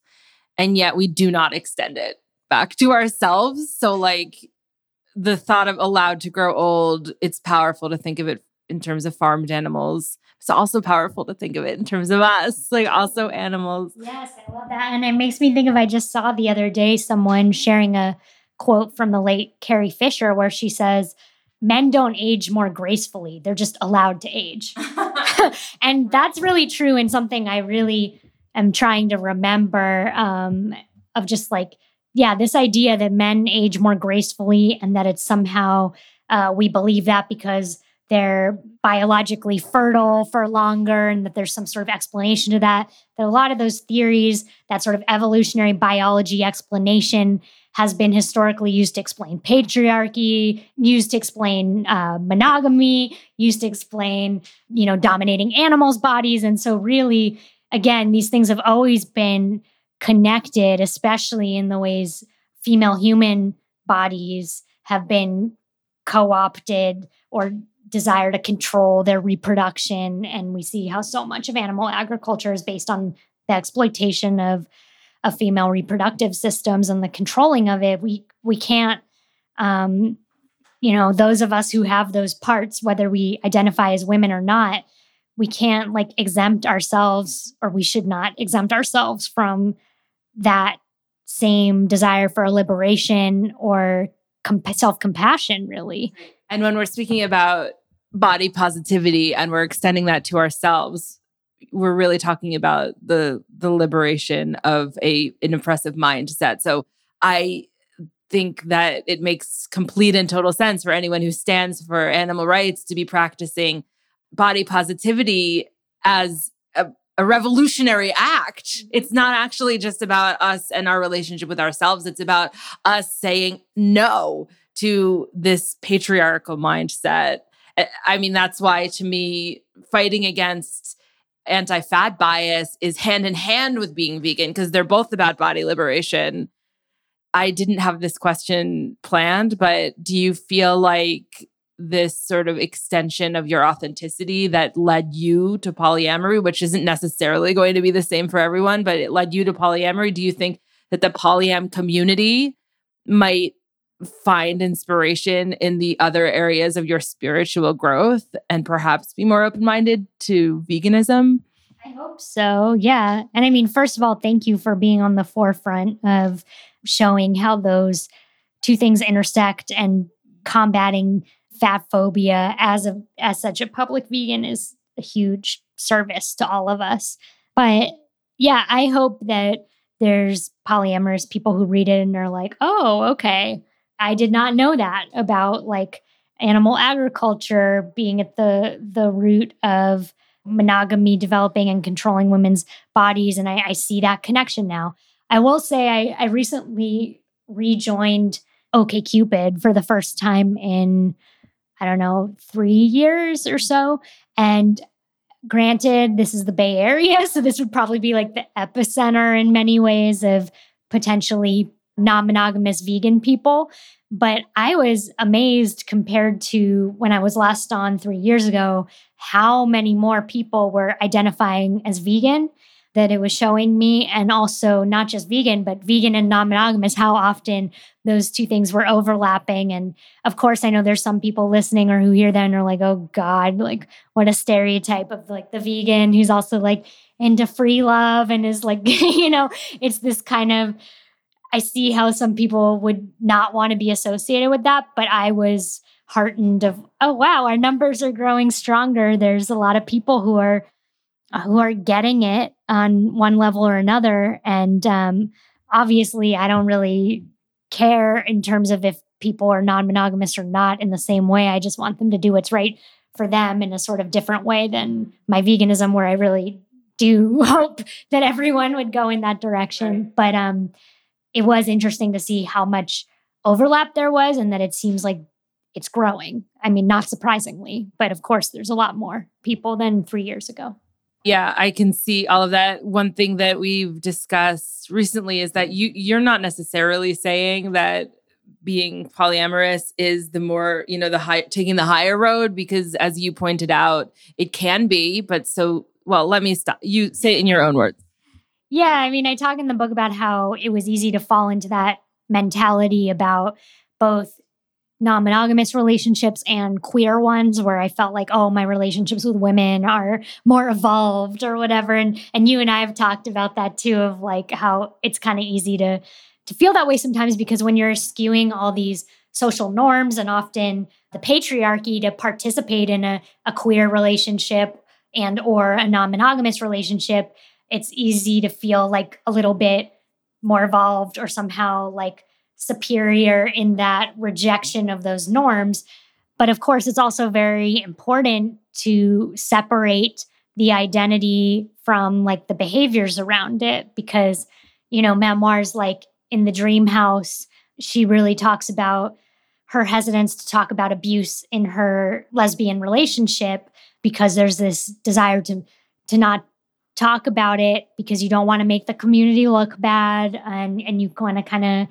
and yet we do not extend it back to ourselves. So, like the thought of allowed to grow old, it's powerful to think of it in terms of farmed animals. It's also powerful to think of it in terms of us, like also animals. Yes, I love that. And it makes me think of I just saw the other day someone sharing a quote from the late Carrie Fisher where she says, men don't age more gracefully, they're just allowed to age. [laughs] and that's really true and something I really am trying to remember um, of just like, yeah, this idea that men age more gracefully and that it's somehow uh, we believe that because they're biologically fertile for longer and that there's some sort of explanation to that. That a lot of those theories, that sort of evolutionary biology explanation, has been historically used to explain patriarchy, used to explain uh, monogamy, used to explain, you know, dominating animals' bodies. And so, really, again, these things have always been connected, especially in the ways female human bodies have been co opted or desire to control their reproduction. And we see how so much of animal agriculture is based on the exploitation of of female reproductive systems and the controlling of it we we can't um you know those of us who have those parts whether we identify as women or not we can't like exempt ourselves or we should not exempt ourselves from that same desire for liberation or comp- self-compassion really. And when we're speaking about body positivity and we're extending that to ourselves we're really talking about the the liberation of a an oppressive mindset. So I think that it makes complete and total sense for anyone who stands for animal rights to be practicing body positivity as a, a revolutionary act. Mm-hmm. It's not actually just about us and our relationship with ourselves. It's about us saying no to this patriarchal mindset. I mean, that's why to me, fighting against anti fat bias is hand in hand with being vegan because they're both about body liberation. I didn't have this question planned, but do you feel like this sort of extension of your authenticity that led you to polyamory, which isn't necessarily going to be the same for everyone, but it led you to polyamory? Do you think that the polyam community might find inspiration in the other areas of your spiritual growth and perhaps be more open minded to veganism? I hope so. Yeah. And I mean, first of all, thank you for being on the forefront of showing how those two things intersect and combating fat phobia as a as such a public vegan is a huge service to all of us. But yeah, I hope that there's polyamorous people who read it and are like, "Oh, okay. I did not know that about like animal agriculture being at the the root of monogamy developing and controlling women's bodies and I, I see that connection now. I will say I, I recently rejoined OKCupid for the first time in I don't know, three years or so. And granted, this is the Bay Area, [laughs] so this would probably be like the epicenter in many ways of potentially non monogamous vegan people. But I was amazed compared to when I was last on three years ago, how many more people were identifying as vegan that it was showing me. And also, not just vegan, but vegan and non monogamous, how often those two things were overlapping. And of course, I know there's some people listening or who hear that and are like, oh God, like what a stereotype of like the vegan who's also like into free love and is like, [laughs] you know, it's this kind of I see how some people would not want to be associated with that, but I was heartened of oh wow, our numbers are growing stronger. There's a lot of people who are uh, who are getting it on one level or another, and um, obviously, I don't really care in terms of if people are non-monogamous or not in the same way. I just want them to do what's right for them in a sort of different way than my veganism, where I really do [laughs] hope that everyone would go in that direction. But um it was interesting to see how much overlap there was and that it seems like it's growing. I mean, not surprisingly, but of course, there's a lot more people than three years ago. Yeah, I can see all of that. One thing that we've discussed recently is that you you're not necessarily saying that being polyamorous is the more, you know, the high taking the higher road because as you pointed out, it can be, but so well, let me stop. You say it in your own words. Yeah, I mean, I talk in the book about how it was easy to fall into that mentality about both non monogamous relationships and queer ones where I felt like, oh, my relationships with women are more evolved or whatever. And and you and I have talked about that too, of like how it's kind of easy to to feel that way sometimes because when you're skewing all these social norms and often the patriarchy to participate in a, a queer relationship and or a non-monogamous relationship it's easy to feel like a little bit more evolved or somehow like superior in that rejection of those norms. But of course it's also very important to separate the identity from like the behaviors around it because you know memoirs like in the dream house she really talks about her hesitance to talk about abuse in her lesbian relationship because there's this desire to to not talk about it because you don't want to make the community look bad and and you want to kind of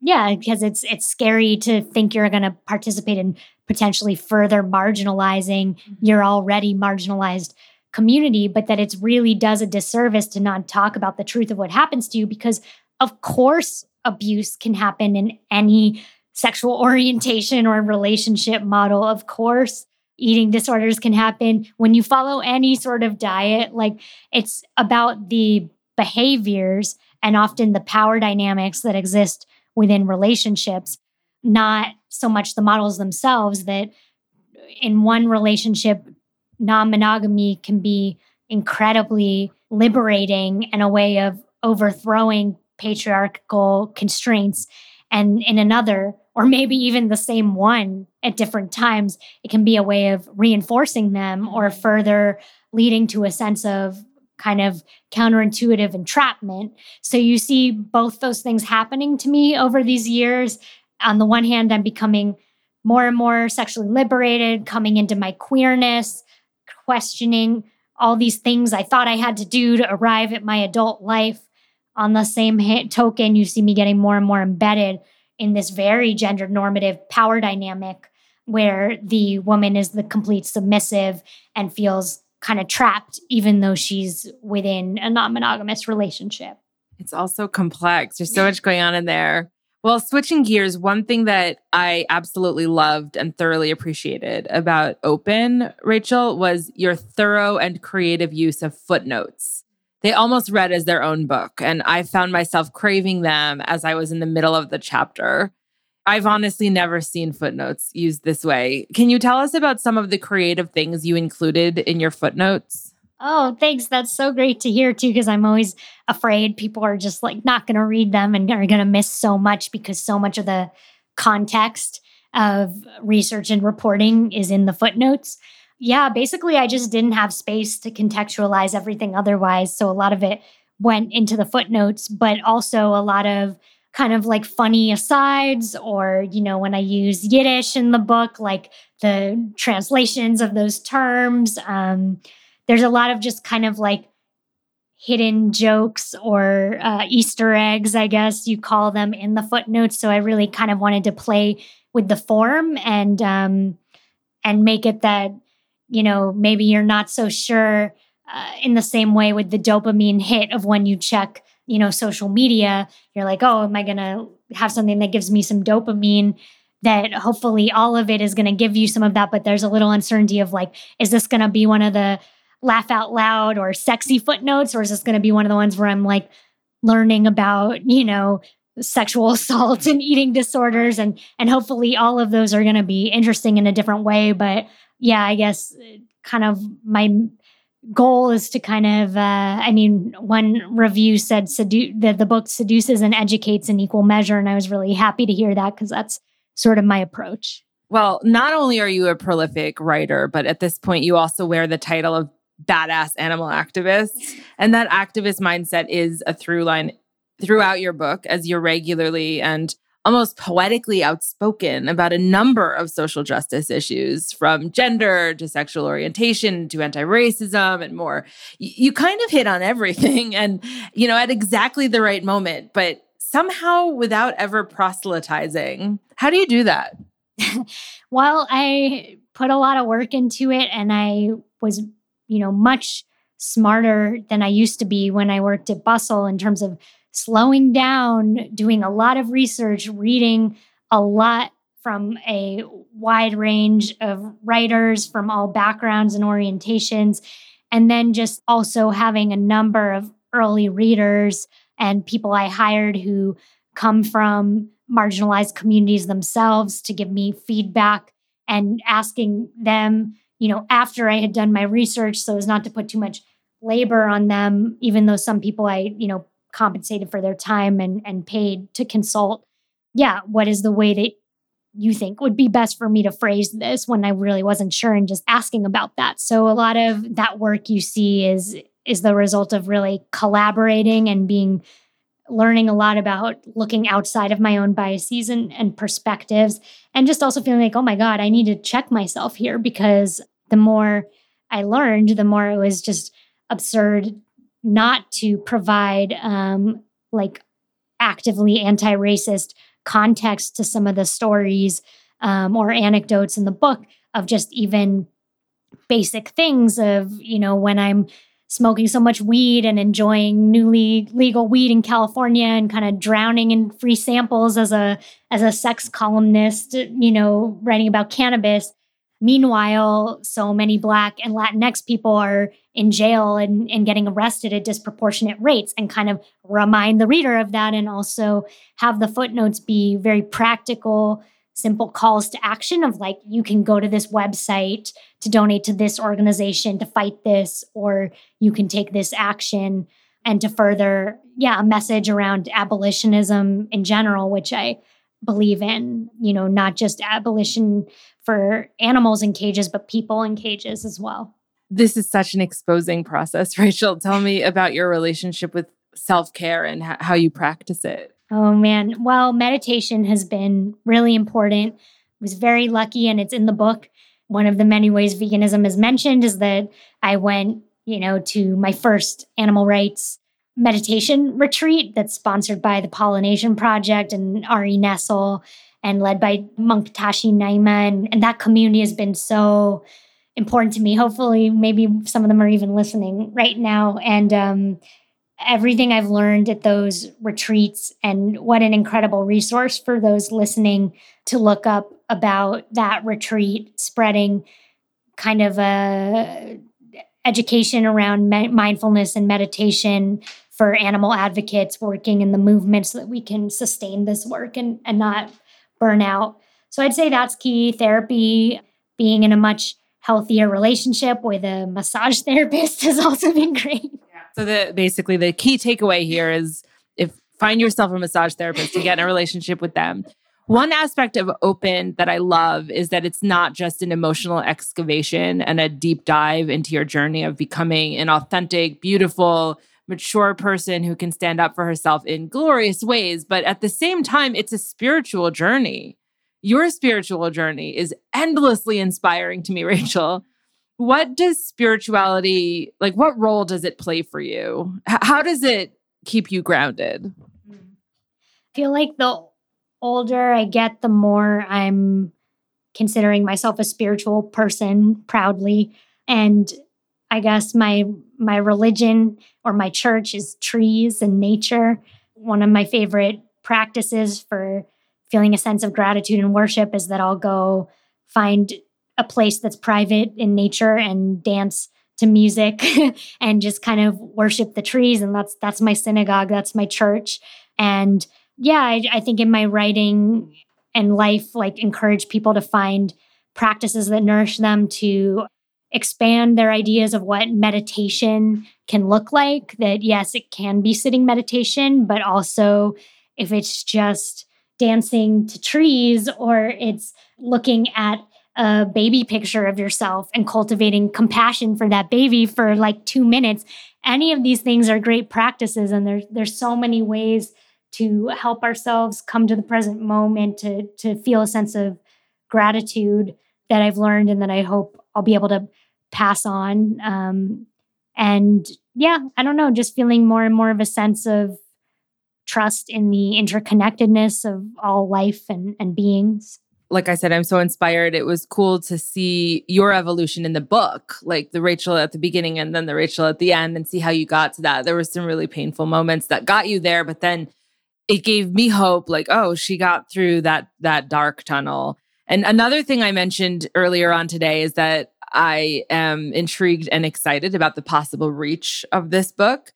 yeah because it's it's scary to think you're going to participate in potentially further marginalizing mm-hmm. your already marginalized community but that it really does a disservice to not talk about the truth of what happens to you because of course abuse can happen in any sexual [laughs] orientation or relationship model. Of course, eating disorders can happen when you follow any sort of diet. Like it's about the behaviors and often the power dynamics that exist within relationships, not so much the models themselves that in one relationship, non monogamy can be incredibly liberating and a way of overthrowing patriarchal constraints. And in another, or maybe even the same one at different times, it can be a way of reinforcing them or mm-hmm. further leading to a sense of kind of counterintuitive entrapment. So you see both those things happening to me over these years. On the one hand, I'm becoming more and more sexually liberated, coming into my queerness, questioning all these things I thought I had to do to arrive at my adult life. On the same token, you see me getting more and more embedded in this very gender normative power dynamic where the woman is the complete submissive and feels kind of trapped, even though she's within a non monogamous relationship. It's also complex. There's so much going on in there. Well, switching gears, one thing that I absolutely loved and thoroughly appreciated about Open, Rachel, was your thorough and creative use of footnotes they almost read as their own book. And I found myself craving them as I was in the middle of the chapter. I've honestly never seen footnotes used this way. Can you tell us about some of the creative things you included in your footnotes? Oh, thanks. That's so great to hear too, because I'm always afraid people are just like not going to read them and are going to miss so much because so much of the context of research and reporting is in the footnotes yeah, basically, I just didn't have space to contextualize everything otherwise. So a lot of it went into the footnotes, but also a lot of kind of like funny asides, or, you know, when I use Yiddish in the book, like the translations of those terms. Um, there's a lot of just kind of like hidden jokes or uh, Easter eggs, I guess you call them, in the footnotes. So I really kind of wanted to play with the form and um, and make it that you know, maybe you're not so sure uh, in the same way with the dopamine hit of when you check, you know, social media. You're like, oh, am I going to have something that gives me some dopamine? That hopefully all of it is going to give you some of that, but there's a little uncertainty of like, is this going to be one of the laugh out loud or sexy footnotes, or is this going to be one of the ones where I'm like learning about, you know, sexual [laughs] assault and eating disorders and and hopefully all of those are going to be interesting in a different way but yeah, I guess uh, kind of my goal is to kind of, uh, I mean, one review said sedu- that the book seduces and educates in equal measure. And I was really happy to hear that because that's sort of my approach. Well, not only are you a prolific writer, but at this point, you also wear the title of badass animal activist. And that activist mindset is a through line throughout your book as you're regularly and almost poetically outspoken about a number of social justice issues from gender to sexual orientation to anti-racism and more. You kind of hit on everything [laughs] and you know at exactly the right moment but somehow without ever proselytizing how do you do that? [laughs] Well i put a lot of work into it and i was you know much smarter than i used to be when i worked at bustle in terms of slowing down, doing a lot of research, reading a lot from a wide range of writers from all backgrounds and orientations, and then just also having a number of early readers and people I hired who come from marginalized communities themselves to give me feedback and asking them, you know, after I had done my research so as not to put too much labor on them, even though some people I, you know, compensated for their time and, and paid to consult. Yeah, what is the way that you think would be best for me to phrase this when I really wasn't sure and just asking about that. So a lot of that work you see is is the result of really collaborating and being learning a lot about looking outside of my own biases and, and perspectives and just also feeling like oh my god i need to check myself here because the more i learned the more it was just absurd not to provide um, like actively anti-racist context to some of the stories um, or anecdotes in the book of just even basic things of you know when i'm smoking so much weed and enjoying newly legal weed in California and kind of drowning in free samples as a as a sex columnist, you know, writing about cannabis. Meanwhile, so many Black and Latinx people are in jail and, and getting arrested at disproportionate rates, and kind of remind the reader of that, and also have the footnotes be very practical simple calls to action of like you can go to this website to donate to this organization to fight this or you can take this action and to further yeah a message around abolitionism in general which i believe in you know not just abolition for animals in cages but people in cages as well this is such an exposing process [laughs] rachel tell me about your relationship with self-care and how you practice it Oh man. Well, meditation has been really important. I was very lucky and it's in the book. One of the many ways veganism is mentioned is that I went, you know, to my first animal rights meditation retreat that's sponsored by the Pollination Project and Ari Nessel and led by monk Tashi Nyima. And, and that community has been so important to me. Hopefully, maybe some of them are even listening right now. And um, everything I've learned at those retreats and what an incredible resource for those listening to look up about that retreat, spreading kind of a education around me- mindfulness and meditation for animal advocates working in the movement so that we can sustain this work and, and not burn out. So I'd say that's key. Therapy, being in a much healthier relationship with a massage [laughs] therapist has also been great. So the basically the key takeaway here is if find yourself a massage therapist to get in a relationship with them. One aspect of open that I love is that it's not just an emotional excavation and a deep dive into your journey of becoming an authentic, beautiful, mature person who can stand up for herself in glorious ways, but at the same time it's a spiritual journey. Your spiritual journey is endlessly inspiring to me, [laughs] Rachel. What does spirituality like what role does it play for you? H- how does it keep you grounded? I feel like the older i get the more i'm considering myself a spiritual person proudly. And i guess my my religion or my church is trees and nature. One of my favorite practices for feeling a sense of gratitude and worship is that i'll go find a place that's private in nature and dance to music [laughs] and just kind of worship the trees. And that's that's my synagogue that's my church. And yeah I, I think in my writing and life like encourage people to find practices that nourish them to expand their ideas of what meditation can look like that yes it can be sitting meditation but also if it's just dancing to trees or it's looking at a baby picture of yourself and cultivating compassion for that baby for like two minutes. Any of these things are great practices, and there's there's so many ways to help ourselves come to the present moment to to feel a sense of gratitude that I've learned and that I hope I'll be able to pass on. Um, and yeah, I don't know, just feeling more and more of a sense of trust in the interconnectedness of all life and, and beings like I said, I'm so inspired. It was cool to see your evolution in the book, like the Rachel at the beginning and then the Rachel at the end, and see how you got to that. There were some really painful moments that got you there, but then it gave me hope. Like, oh, she got through that that dark tunnel. And another thing I mentioned earlier on today is that I am intrigued and excited about the possible reach of this book.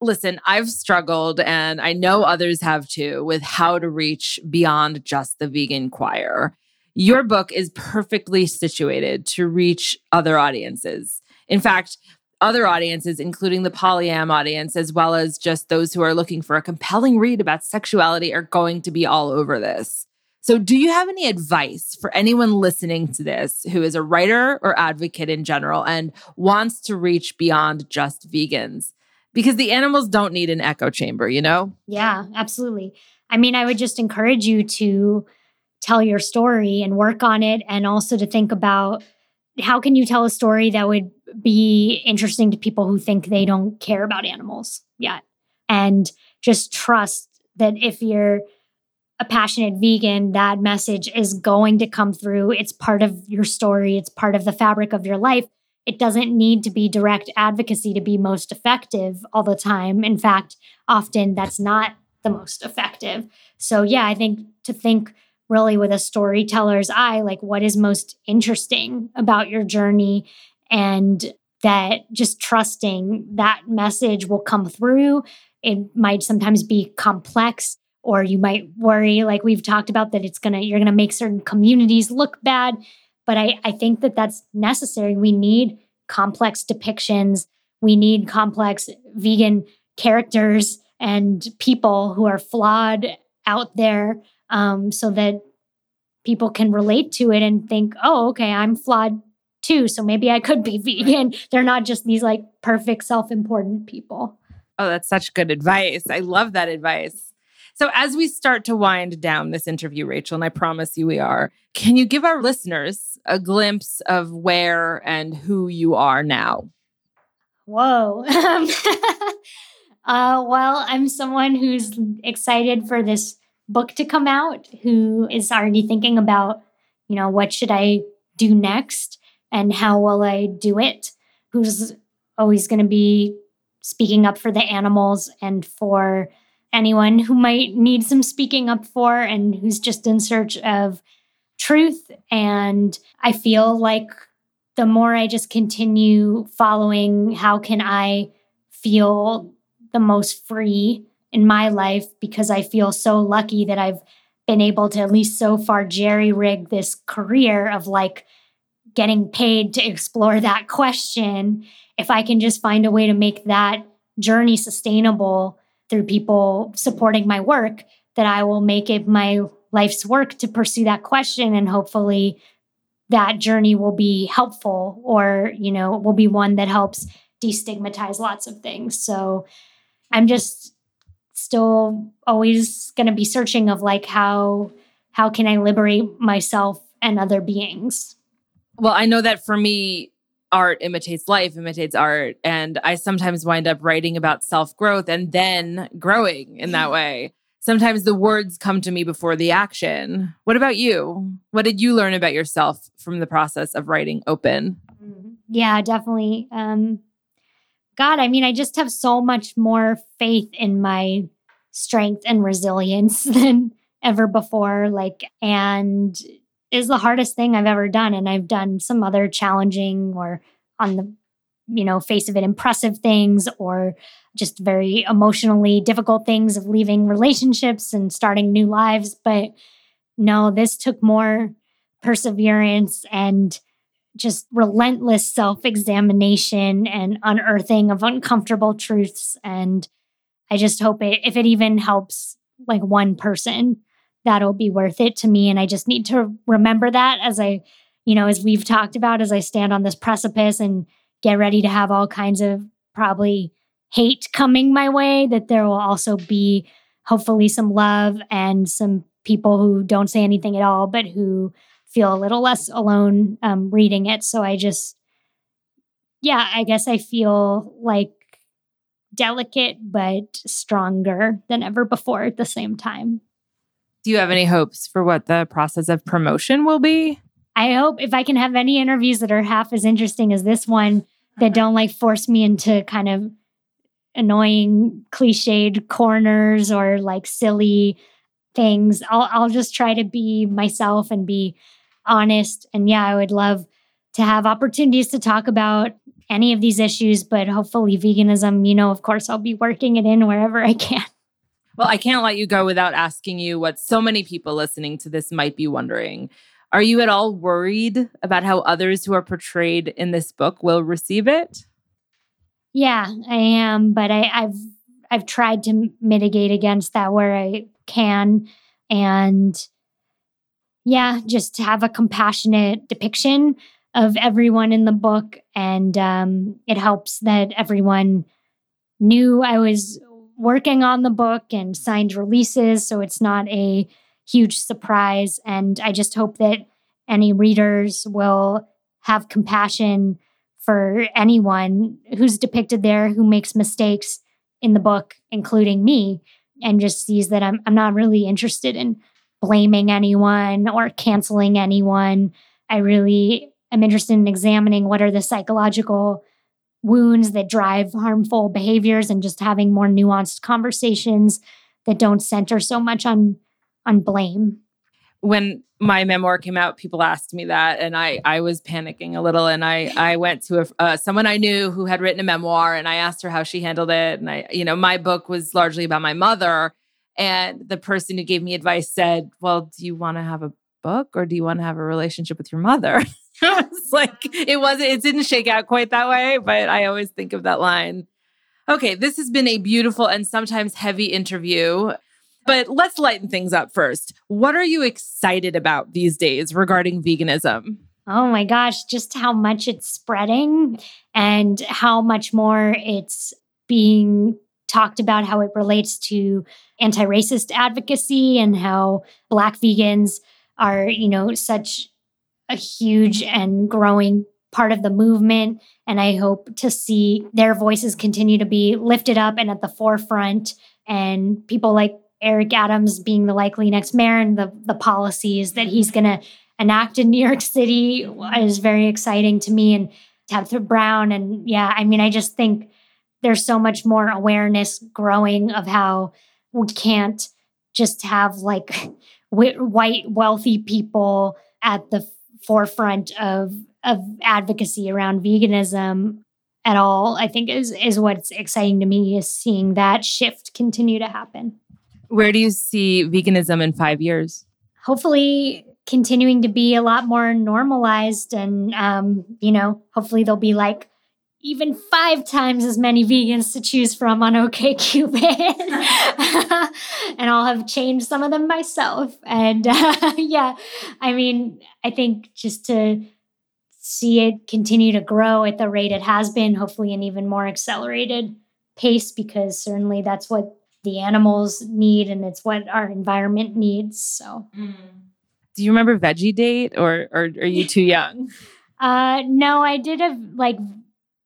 Listen, I've struggled, and I know others have too, with how to reach beyond just the vegan choir. Your book is perfectly situated to reach other audiences. In fact, other audiences, including the polyam audience, as well as just those who are looking for a compelling read about sexuality, are going to be all over this. So, do you have any advice for anyone listening to this who is a writer or advocate in general and wants to reach beyond just vegans? because the animals don't need an echo chamber, you know? Yeah, absolutely. I mean, I would just encourage you to tell your story and work on it and also to think about how can you tell a story that would be interesting to people who think they don't care about animals yet and just trust that if you're a passionate vegan that message is going to come through it's part of your story it's part of the fabric of your life it doesn't need to be direct advocacy to be most effective all the time. In fact, often that's not the most effective. So, yeah, I think to think really with a storyteller's eye, like what is most interesting about your journey and that just trusting that message will come through. It might sometimes be complex or you might worry like we've talked about that it's going to you're going to make certain communities look bad but I, I think that that's necessary. We need complex depictions. We need complex vegan characters and people who are flawed out there um, so that people can relate to it and think, oh, okay, I'm flawed too. So maybe I could be [laughs] vegan. They're not just these like perfect, self important people. Oh, that's such good advice. I love that advice. So, as we start to wind down this interview, Rachel, and I promise you we are, can you give our listeners a glimpse of where and who you are now? Whoa. [laughs] [laughs] uh, well, I'm someone who's excited for this book to come out, who is already thinking about, you know, what should I do next and how will I do it? Who's always going to be speaking up for the animals and for anyone who might need some speaking up for and who's just in search of truth. And I feel like the more I just continue following, how can I feel the most free in my life because I feel so lucky that I've been able to at least so far jerry rig this career of like getting paid to explore that question. If I can just find a way to make that journey sustainable through people supporting my work that I will make it my life's work to pursue that question and hopefully that journey will be helpful or you know will be one that helps destigmatize lots of things. So i'm just still always going to be searching of like how how can i liberate myself and other beings? Well i know that for me art imitates life, imitates art. And I sometimes wind up writing about self growth and then growing in that way. Sometimes the words come to me before the action. What about you? What did you learn about yourself from the process of writing open? Mm-hmm. Yeah, definitely. Um, God, I mean, I just have so much more faith in my strength and resilience [laughs] than ever before. Like, and is the hardest thing I've ever done. And I've done some other challenging or on the, you know, face of it, impressive things or just very emotionally difficult things of leaving relationships and starting new lives. But no, this took more perseverance and just relentless self examination and unearthing of uncomfortable truths. And I just hope it, if it even helps like one person, that'll be worth it to me. And I just need to remember that as I, you know, as we've talked about, as I stand on this precipice and get ready to have all kinds of probably hate coming my way, that there will also be hopefully some love and some people who don't say anything at all, but who feel a little less alone um, reading it. So I just, yeah, I guess I feel like delicate but stronger than ever before at the same time. Do you have any hopes for what the process of promotion will be? I hope if I can have any interviews that are half as interesting as this one that don't like force me into kind of annoying cliched corners or like silly things. I'll I'll just try to be myself and be honest. And yeah, I would love to have opportunities to talk about any of these issues, but hopefully veganism, you know, of course, I'll be working it in wherever I can. Well, I can't let you go without asking you what so many people listening to this might be wondering. Are you at all worried about how others who are portrayed in this book will receive it? Yeah, I am, but I, I've I've tried to mitigate against that where I can, and yeah, just have a compassionate depiction of everyone in the book, and um, it helps that everyone knew I was working on the book and signed releases, so it's not a huge surprise. And I just hope that any readers will have compassion for anyone who's depicted there who makes mistakes in the book, including me, and just sees that I'm, I'm not really interested in blaming anyone or canceling anyone. I really am interested in examining what are the psychological wounds that drive harmful behaviors and just having more nuanced conversations that don't center so much on on blame. When my memoir came out people asked me that and i i was panicking a little and i i went to a, uh, someone i knew who had written a memoir and i asked her how she handled it and i you know my book was largely about my mother and the person who gave me advice said well do you want to have a book or do you want to have a relationship with your mother [laughs] [laughs] it's like it wasn't it didn't shake out quite that way but i always think of that line. Okay this has been a beautiful and sometimes heavy interview but let's lighten things up first. What are you excited about these days regarding veganism? Oh my gosh just how much it's spreading and how much more it's being talked about how it relates to anti-racist advocacy and how black vegans are you know such a huge and growing part of the movement. And I hope to see their voices continue to be lifted up and at the forefront. And people like Eric Adams being the likely next mayor and the, the policies that he's going to enact in New York City is very exciting to me. And Tabitha Brown. And yeah, I mean, I just think there's so much more awareness growing of how we can't just have like [laughs] white, wealthy people at the forefront of of advocacy around veganism at all i think is is what's exciting to me is seeing that shift continue to happen. Where do you see veganism in five years? Hopefully continuing to be a lot more normalized and um, you know hopefully there'll be like even five times as many vegans to choose from on OkCupid. [laughs] [laughs] and I'll have changed some of them myself. And uh, [laughs] yeah, I mean, I think just to see it continue to grow at the rate it has been, hopefully an even more accelerated pace, because certainly that's what the animals need and it's what our environment needs. So. Mm. Do you remember Veggie Date or, or are you too young? Uh, no, I did a like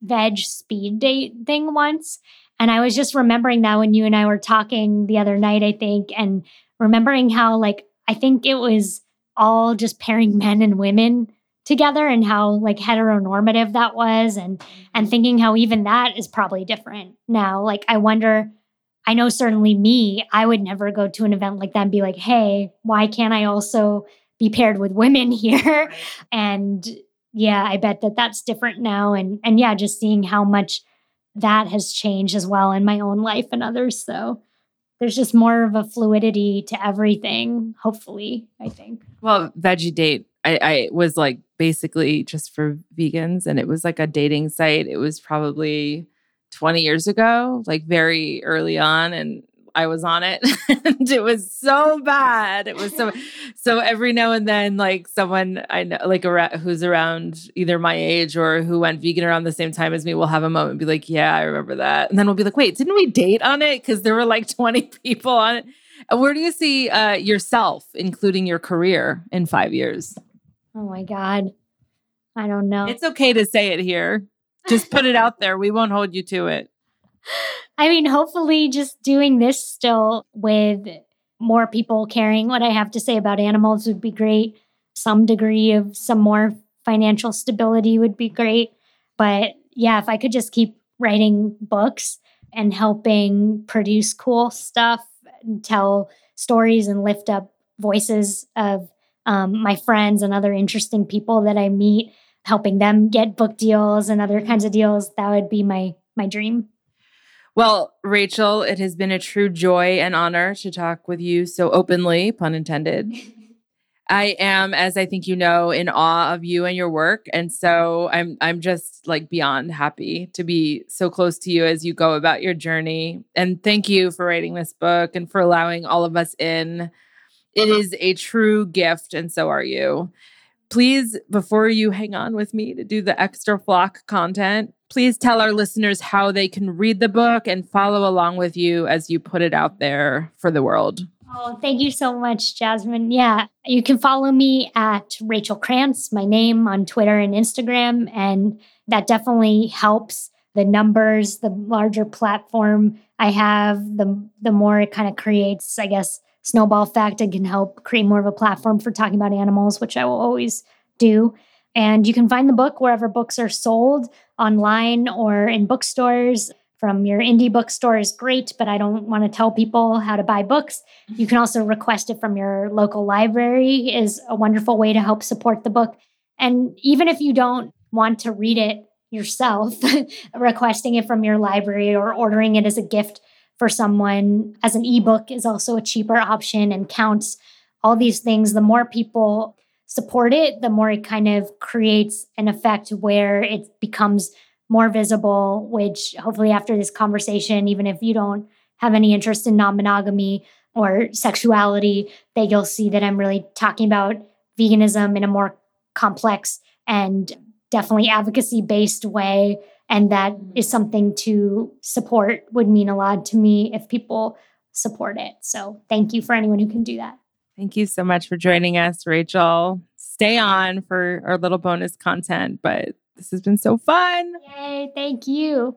veg speed date thing once. And I was just remembering that when you and I were talking the other night, I think, and remembering how, like, I think it was all just pairing men and women together and how like heteronormative that was and and thinking how even that is probably different now. Like i wonder i know certainly me i would never go to an event like that and be like hey why can't i also be paired with women [laughs] here? And yeah, I bet that that's different now. And and yeah, just seeing how much that has changed as well in my own life and others. So there's just more of a fluidity to everything, hopefully, I think. Well, Veggie Date, I, I was like basically just for vegans and it was like a dating site. It was probably 20 years ago, like very early on. And I was on it [laughs] and it was so bad. It was so so every now and then like someone I know like around, who's around either my age or who went vegan around the same time as me will have a moment and be like, "Yeah, I remember that." And then we'll be like, "Wait, didn't we date on it cuz there were like [laughs] 20 people on it?" Where do you see uh, yourself including your career in 5 years? Oh my god. I don't know. It's okay to say it here. Just put it out there. We won't hold you to it. [laughs] I mean, hopefully, just doing this still with more people caring what I have to say about animals would be great. Some degree of some more financial stability would be great. But yeah, if I could just keep writing books and helping produce cool stuff and tell stories and lift up voices of um, my friends and other interesting people that I meet, helping them get book deals and other kinds of deals, that would be my my dream. Well, Rachel, it has been a true joy and honor to talk with you so openly, pun intended. [laughs] I am, as I think you know, in awe of you and your work. And so I'm I'm just like beyond happy to be so close to you as you go about your journey. And thank you for writing this book and for allowing all of us in. It is a true gift, and so are you. Please, before you hang on with me to do the extra flock content, please tell our listeners how they can read the book and follow along with you as you put it out there for the world. Oh, thank you so much, Jasmin. Yeah, you can follow me at Rachel Krantz, my name on Twitter and Instagram. And that definitely helps the numbers, the larger platform I have, the, the more it kind of creates, I guess, snowball effect and can help create more of a platform for talking about animals, which I will always do. And you can find the book wherever books are sold online or in bookstores from your indie bookstore is great, but I don't want to tell people how to buy books. You can also request it from your local library is a wonderful way to help support the book. And even if you don't want to read it yourself, [laughs] requesting it from your library or ordering it as a gift for someone as an ebook is also a cheaper option and counts. All these things, the more people support it, the more it kind of creates an effect where it becomes more visible, which hopefully after this conversation, even if you don't have any interest in non monogamy or sexuality, that you'll see that I'm really talking about veganism in a more complex and definitely advocacy based way. And that is something to support, would mean a lot to me if people support it. So thank you for anyone who can do that. Thank you so much for joining us, Rachel. Stay on for our little bonus content, but this has been so fun. Yay, thank you.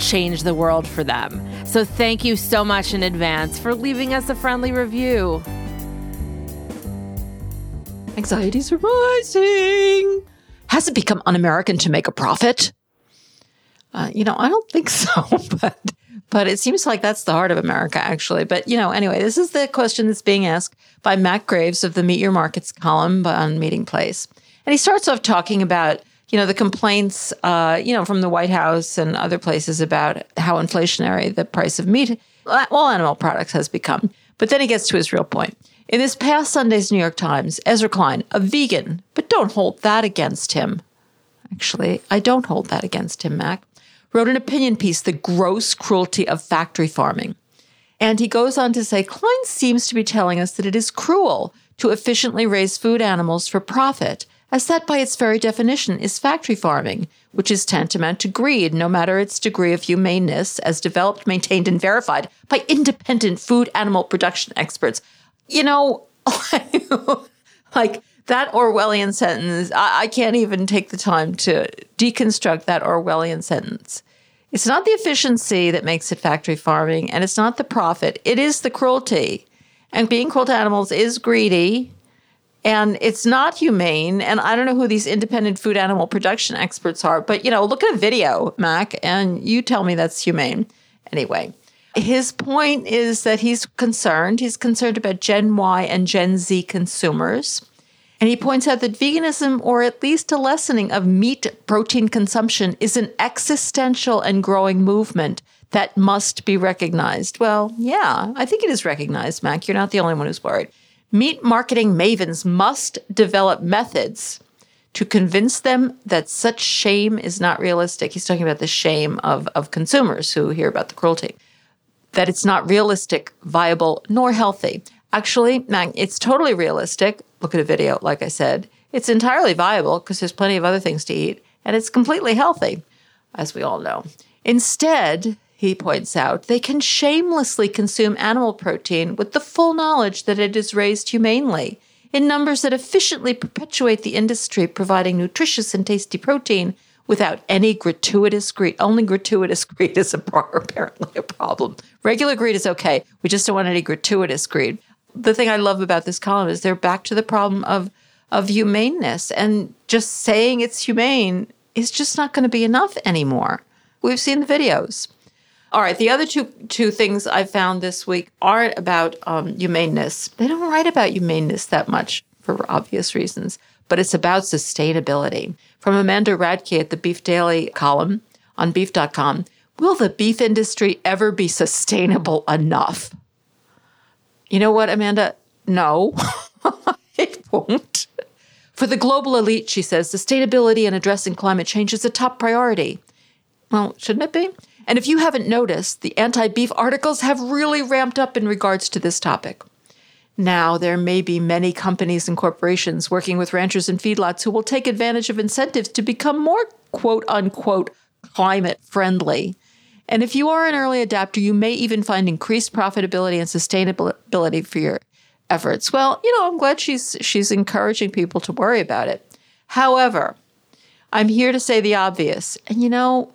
change the world for them. So thank you so much in advance for leaving us a friendly review. Anxieties are rising. Has it become un American to make a profit? Uh, you know, I don't think [laughs] so, but but it seems like that's the heart of America, actually. But you know, anyway, this is the question that's being asked by Matt Graves of the Meet Your Markets column on Meatingplace, and he starts off talking about you know, the complaints, uh, you know, from the White House and other places about how inflationary the price of meat, all animal products has become. But then he gets to his real point. In this past Sunday's New York Times, Ezra Klein, a vegan, but don't hold that against him. Actually, I don't hold that against him, Mac, wrote an opinion piece, The Gross Cruelty of Factory Farming. And he goes on to say Klein seems to be telling us that it is cruel to efficiently raise food animals for profit as that by its very definition is factory farming, which is tantamount to greed, no matter its degree of humaneness, as developed, maintained, and verified by independent food animal production experts. You know, [laughs] like that Orwellian sentence, I, I can't even take the time to deconstruct that Orwellian sentence. It's not the efficiency that makes it factory farming, and it's not the profit, it is the cruelty. And being cruel to animals is greedy and it's not humane. And I don't know who these independent food animal production experts are, but you know, look at a video, Mac, and you tell me that's humane. Anyway, his point is that he's concerned. He's concerned about Gen Y and Gen Z consumers. And he points out that veganism, or at least a lessening of meat protein consumption, is an existential and growing movement that must be recognized. Well, yeah, I think it is recognized, Mac. You're not the only one who's worried. Meat marketing mavens must develop methods to convince them that such shame is not realistic. He's talking about the shame of, of consumers who hear about the cruelty, that it's not realistic, viable, nor healthy. Actually, it's totally realistic. Look at a video, like I said. It's entirely viable because there's plenty of other things to eat, and it's completely healthy, as we all know. Instead, he points out, they can shamelessly consume animal protein with the full knowledge that it is raised humanely. in numbers that efficiently perpetuate the industry, providing nutritious and tasty protein without any gratuitous greed. Only gratuitous [laughs] greed is a apparently a problem. Regular greed is okay. We just don't want any gratuitous greed. The thing I love about this column is they're back to the problem of of humaneness and just saying it's humane is just not going to be enough anymore. We've seen the videos. All right, the other two two things I found this week aren't about um, humaneness. They don't write about humaneness that much for obvious reasons, but it's about sustainability. From Amanda Radke at the Beef Daily column on beef.com, will the beef industry ever be sustainable enough? You know what, Amanda? No, [laughs] it won't. For the global elite, she says, sustainability and addressing climate change is a top priority. Well, shouldn't it be? And if you haven't noticed, the anti beef articles have really ramped up in regards to this topic. Now, there may be many companies and corporations working with ranchers and feedlots who will take advantage of incentives to become more quote unquote climate friendly. And if you are an early adapter, you may even find increased profitability and sustainability for your efforts. Well, you know, I'm glad she's she's encouraging people to worry about it. However, I'm here to say the obvious. And you know,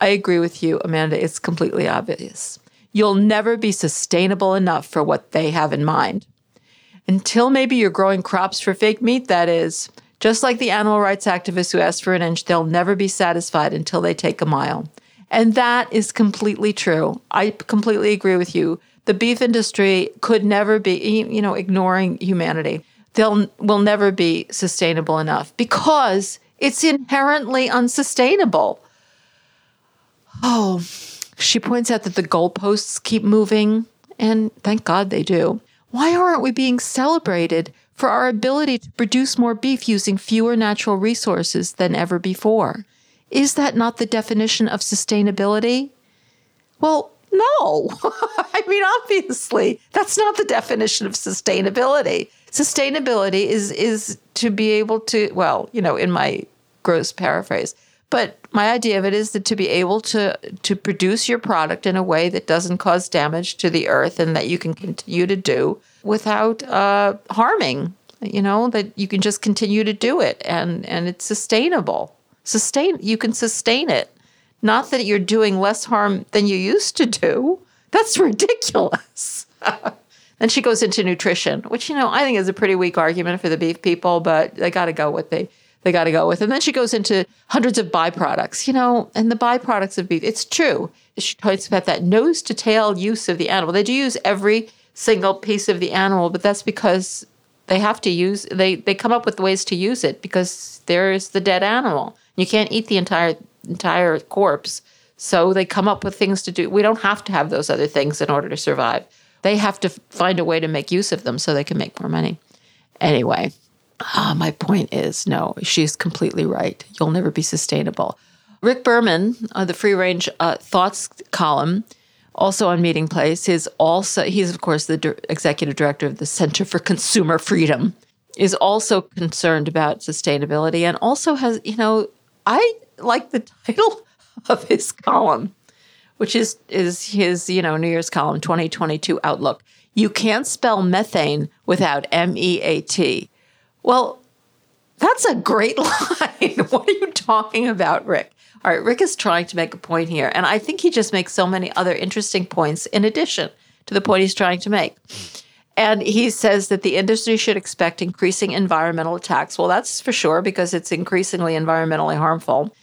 I agree with you, Amanda. It's completely obvious. You'll never be sustainable enough for what they have in mind. Until maybe you're growing crops for fake meat, that is. Just like the animal rights activists who ask for an inch, they'll never be satisfied until they take a mile. And that is completely true. I completely agree with you. The beef industry could never be, you know, ignoring humanity. They'll will never be sustainable enough because it's inherently unsustainable. Oh, she points out that the goalposts keep moving, and thank God they do. Why aren't we being celebrated for our ability to produce more beef using fewer natural resources than ever before? Is that not the definition of sustainability? Well, no. [laughs] I mean, obviously, that's not the definition of sustainability. Sustainability is is to be able to, well, you know, in my gross paraphrase, but my idea of it is that to be able to to produce your product in a way that doesn't cause damage to the earth and that you can continue to do without uh, harming. You know that you can just continue to do it and and it's sustainable. Sustain you can sustain it. Not that you're doing less harm than you used to do. That's [laughs] ridiculous. [laughs] and she goes into nutrition, which you know I think is a pretty weak argument for the beef people, but they got to go with the they got to go with. And then she goes into hundreds of byproducts, you know, and the byproducts of beef. It's true. She talks about that nose to tail use of the animal. They do use every single piece of the animal, but that's because they have to use they they come up with ways to use it because there's the dead animal. You can't eat the entire entire corpse. So they come up with things to do. We don't have to have those other things in order to survive. They have to find a way to make use of them so they can make more money. Anyway, Ah, my point is no, she's completely right. You'll never be sustainable. Rick Berman, uh, the free range uh, thoughts column, also on Meatingplace, is also he's of course the executive director of the Center for Consumer Freedom, is also concerned about sustainability and also has you know I like the title [laughs] of his column, which is is his you know New Year's column 2022 outlook. You can't spell methane without M E A T. Well, that's a great [laughs] line. what are you talking about, Rick? All right, Rick is trying to make a point here, and I think he just makes so many other interesting points in addition to the point he's trying to make. And he says that the industry should expect increasing environmental attacks. Well, that's for sure because it's increasingly environmentally harmful.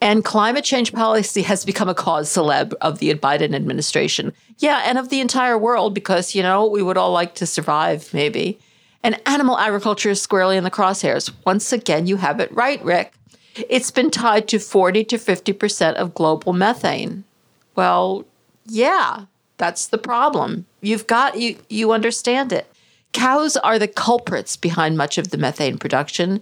And climate change policy has become a cause celeb of the Biden administration. Yeah, and of the entire world because, you know, we would all like to survive, maybe. And animal agriculture is squarely in the crosshairs. Once again, you have it right, Rick. It's been tied to 40 to 50% of global methane. Well, yeah, that's the problem. You've got you you understand it. Cows are the culprits behind much of the methane production.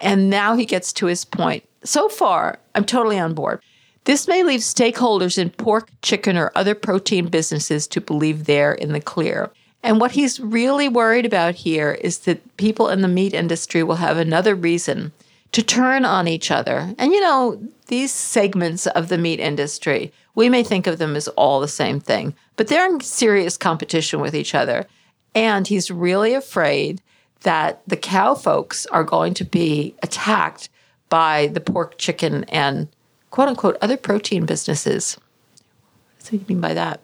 And now he gets to his point. So far, I'm totally on board. This may leave stakeholders in pork, chicken, or other protein businesses to believe they're in the clear. And what he's really worried about here is that people in the meat industry will have another reason to turn on each other. And you know, these segments of the meat industry, we may think of them as all the same thing, but they're in serious competition with each other. And he's really afraid that the cow folks are going to be attacked by the pork, chicken, and quote unquote other protein businesses. What do you mean by that?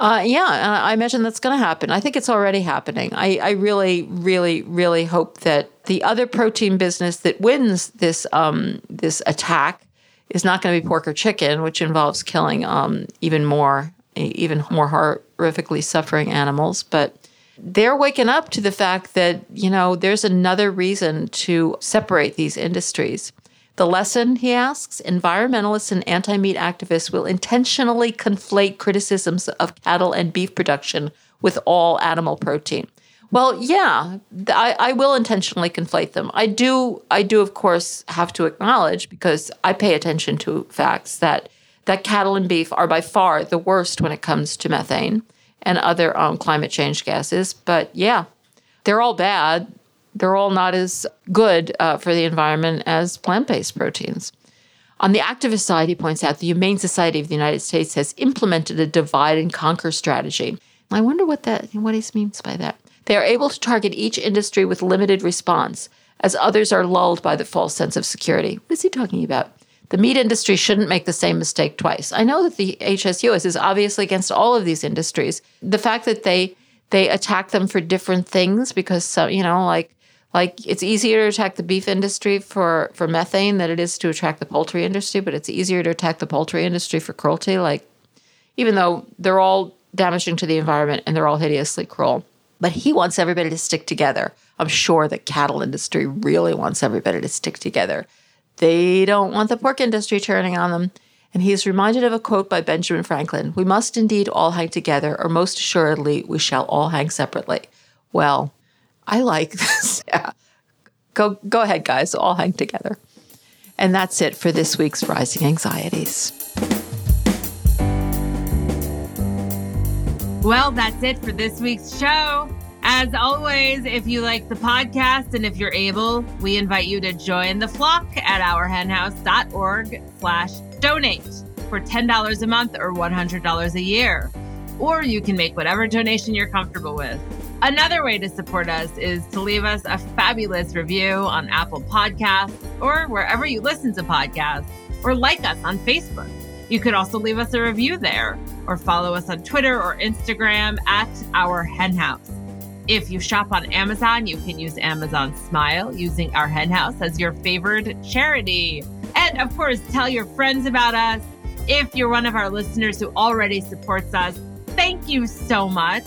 Uh, yeah, I imagine that's going to happen. I think it's already happening. I, I, really, really, really hope that the other protein business that wins this um, this attack is not going to be pork or chicken, which involves killing um, even more, even more horrifically suffering animals. But they're waking up to the fact that you know there's another reason to separate these industries. The lesson, he asks, environmentalists and anti meat activists will intentionally conflate criticisms of cattle and beef production with all animal protein. Well, yeah, I, I, will intentionally conflate them. I do, I do, of course, have to acknowledge because I pay attention to facts that that cattle and beef are by far the worst when it comes to methane and other um, climate change gases. But yeah, they're all bad they're all not as good uh, for the environment as plant based proteins. On the activist side, he points out the Humane Society of the United States has implemented a divide and conquer strategy. I wonder what that what he means by that. They are able to target each industry with limited response, as others are lulled by the false sense of security. What is he talking about? The meat industry shouldn't make the same mistake twice. I know that the HSUS is obviously against all of these industries. The fact that they they attack them for different things because some, you know, like like it's easier to attack the beef industry for for methane than it is to attack the poultry industry but it's easier to attack the poultry industry for cruelty. Like even though they're all damaging to the environment and they're all hideously cruel. But he wants everybody to stick together. I'm sure the cattle industry really wants everybody to stick together. They don't want the pork industry turning on them. And he is reminded of a quote by benjamin franklin we must indeed all hang together or most assuredly we shall all hang separately. Well I like this. [laughs] yeah. Go go ahead, guys. All hang together. And that's it for this week's Rising Anxieties. Well, that's it for this week's show. As always, if you like the podcast and if you're able, we invite you to join the flock at ourhenhouse.org slash donate for $10 a month or $100 a year. Or you can make whatever donation you're comfortable with. Another way to support us is to leave us a fabulous review on Apple Podcasts or wherever you listen to podcasts, or like us on Facebook. You could also leave us a review there, or follow us on Twitter or Instagram at Our Henhouse. If you shop on Amazon, you can use Amazon Smile using Our Henhouse as your favorite charity. And of course, tell your friends about us. If you're one of our listeners who already supports us, thank you so much.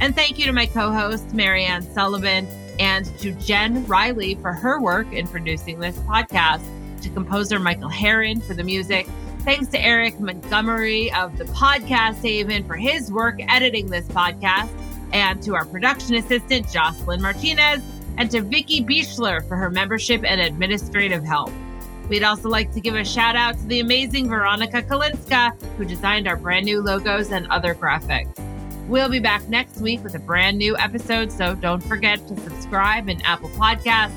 And thank you to my co host, Mariann Sullivan, and to Jen Riley for her work in producing this podcast, to composer Michael Herron for the music. Thanks to Eric Montgomery of the Podcast Haven for his work editing this podcast, and to our production assistant, Jocelyn Martinez, and to Vicki Bichler for her membership and administrative help. We'd also like to give a shout out to the amazing Veronica Kalinska, who designed our brand new logos and other graphics. We'll be back next week with a brand new episode, so don't forget to subscribe in Apple Podcasts,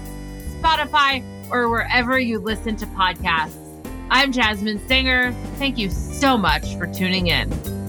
Spotify, or wherever you listen to podcasts. I'm Jasmin Singer. Thank you so much for tuning in.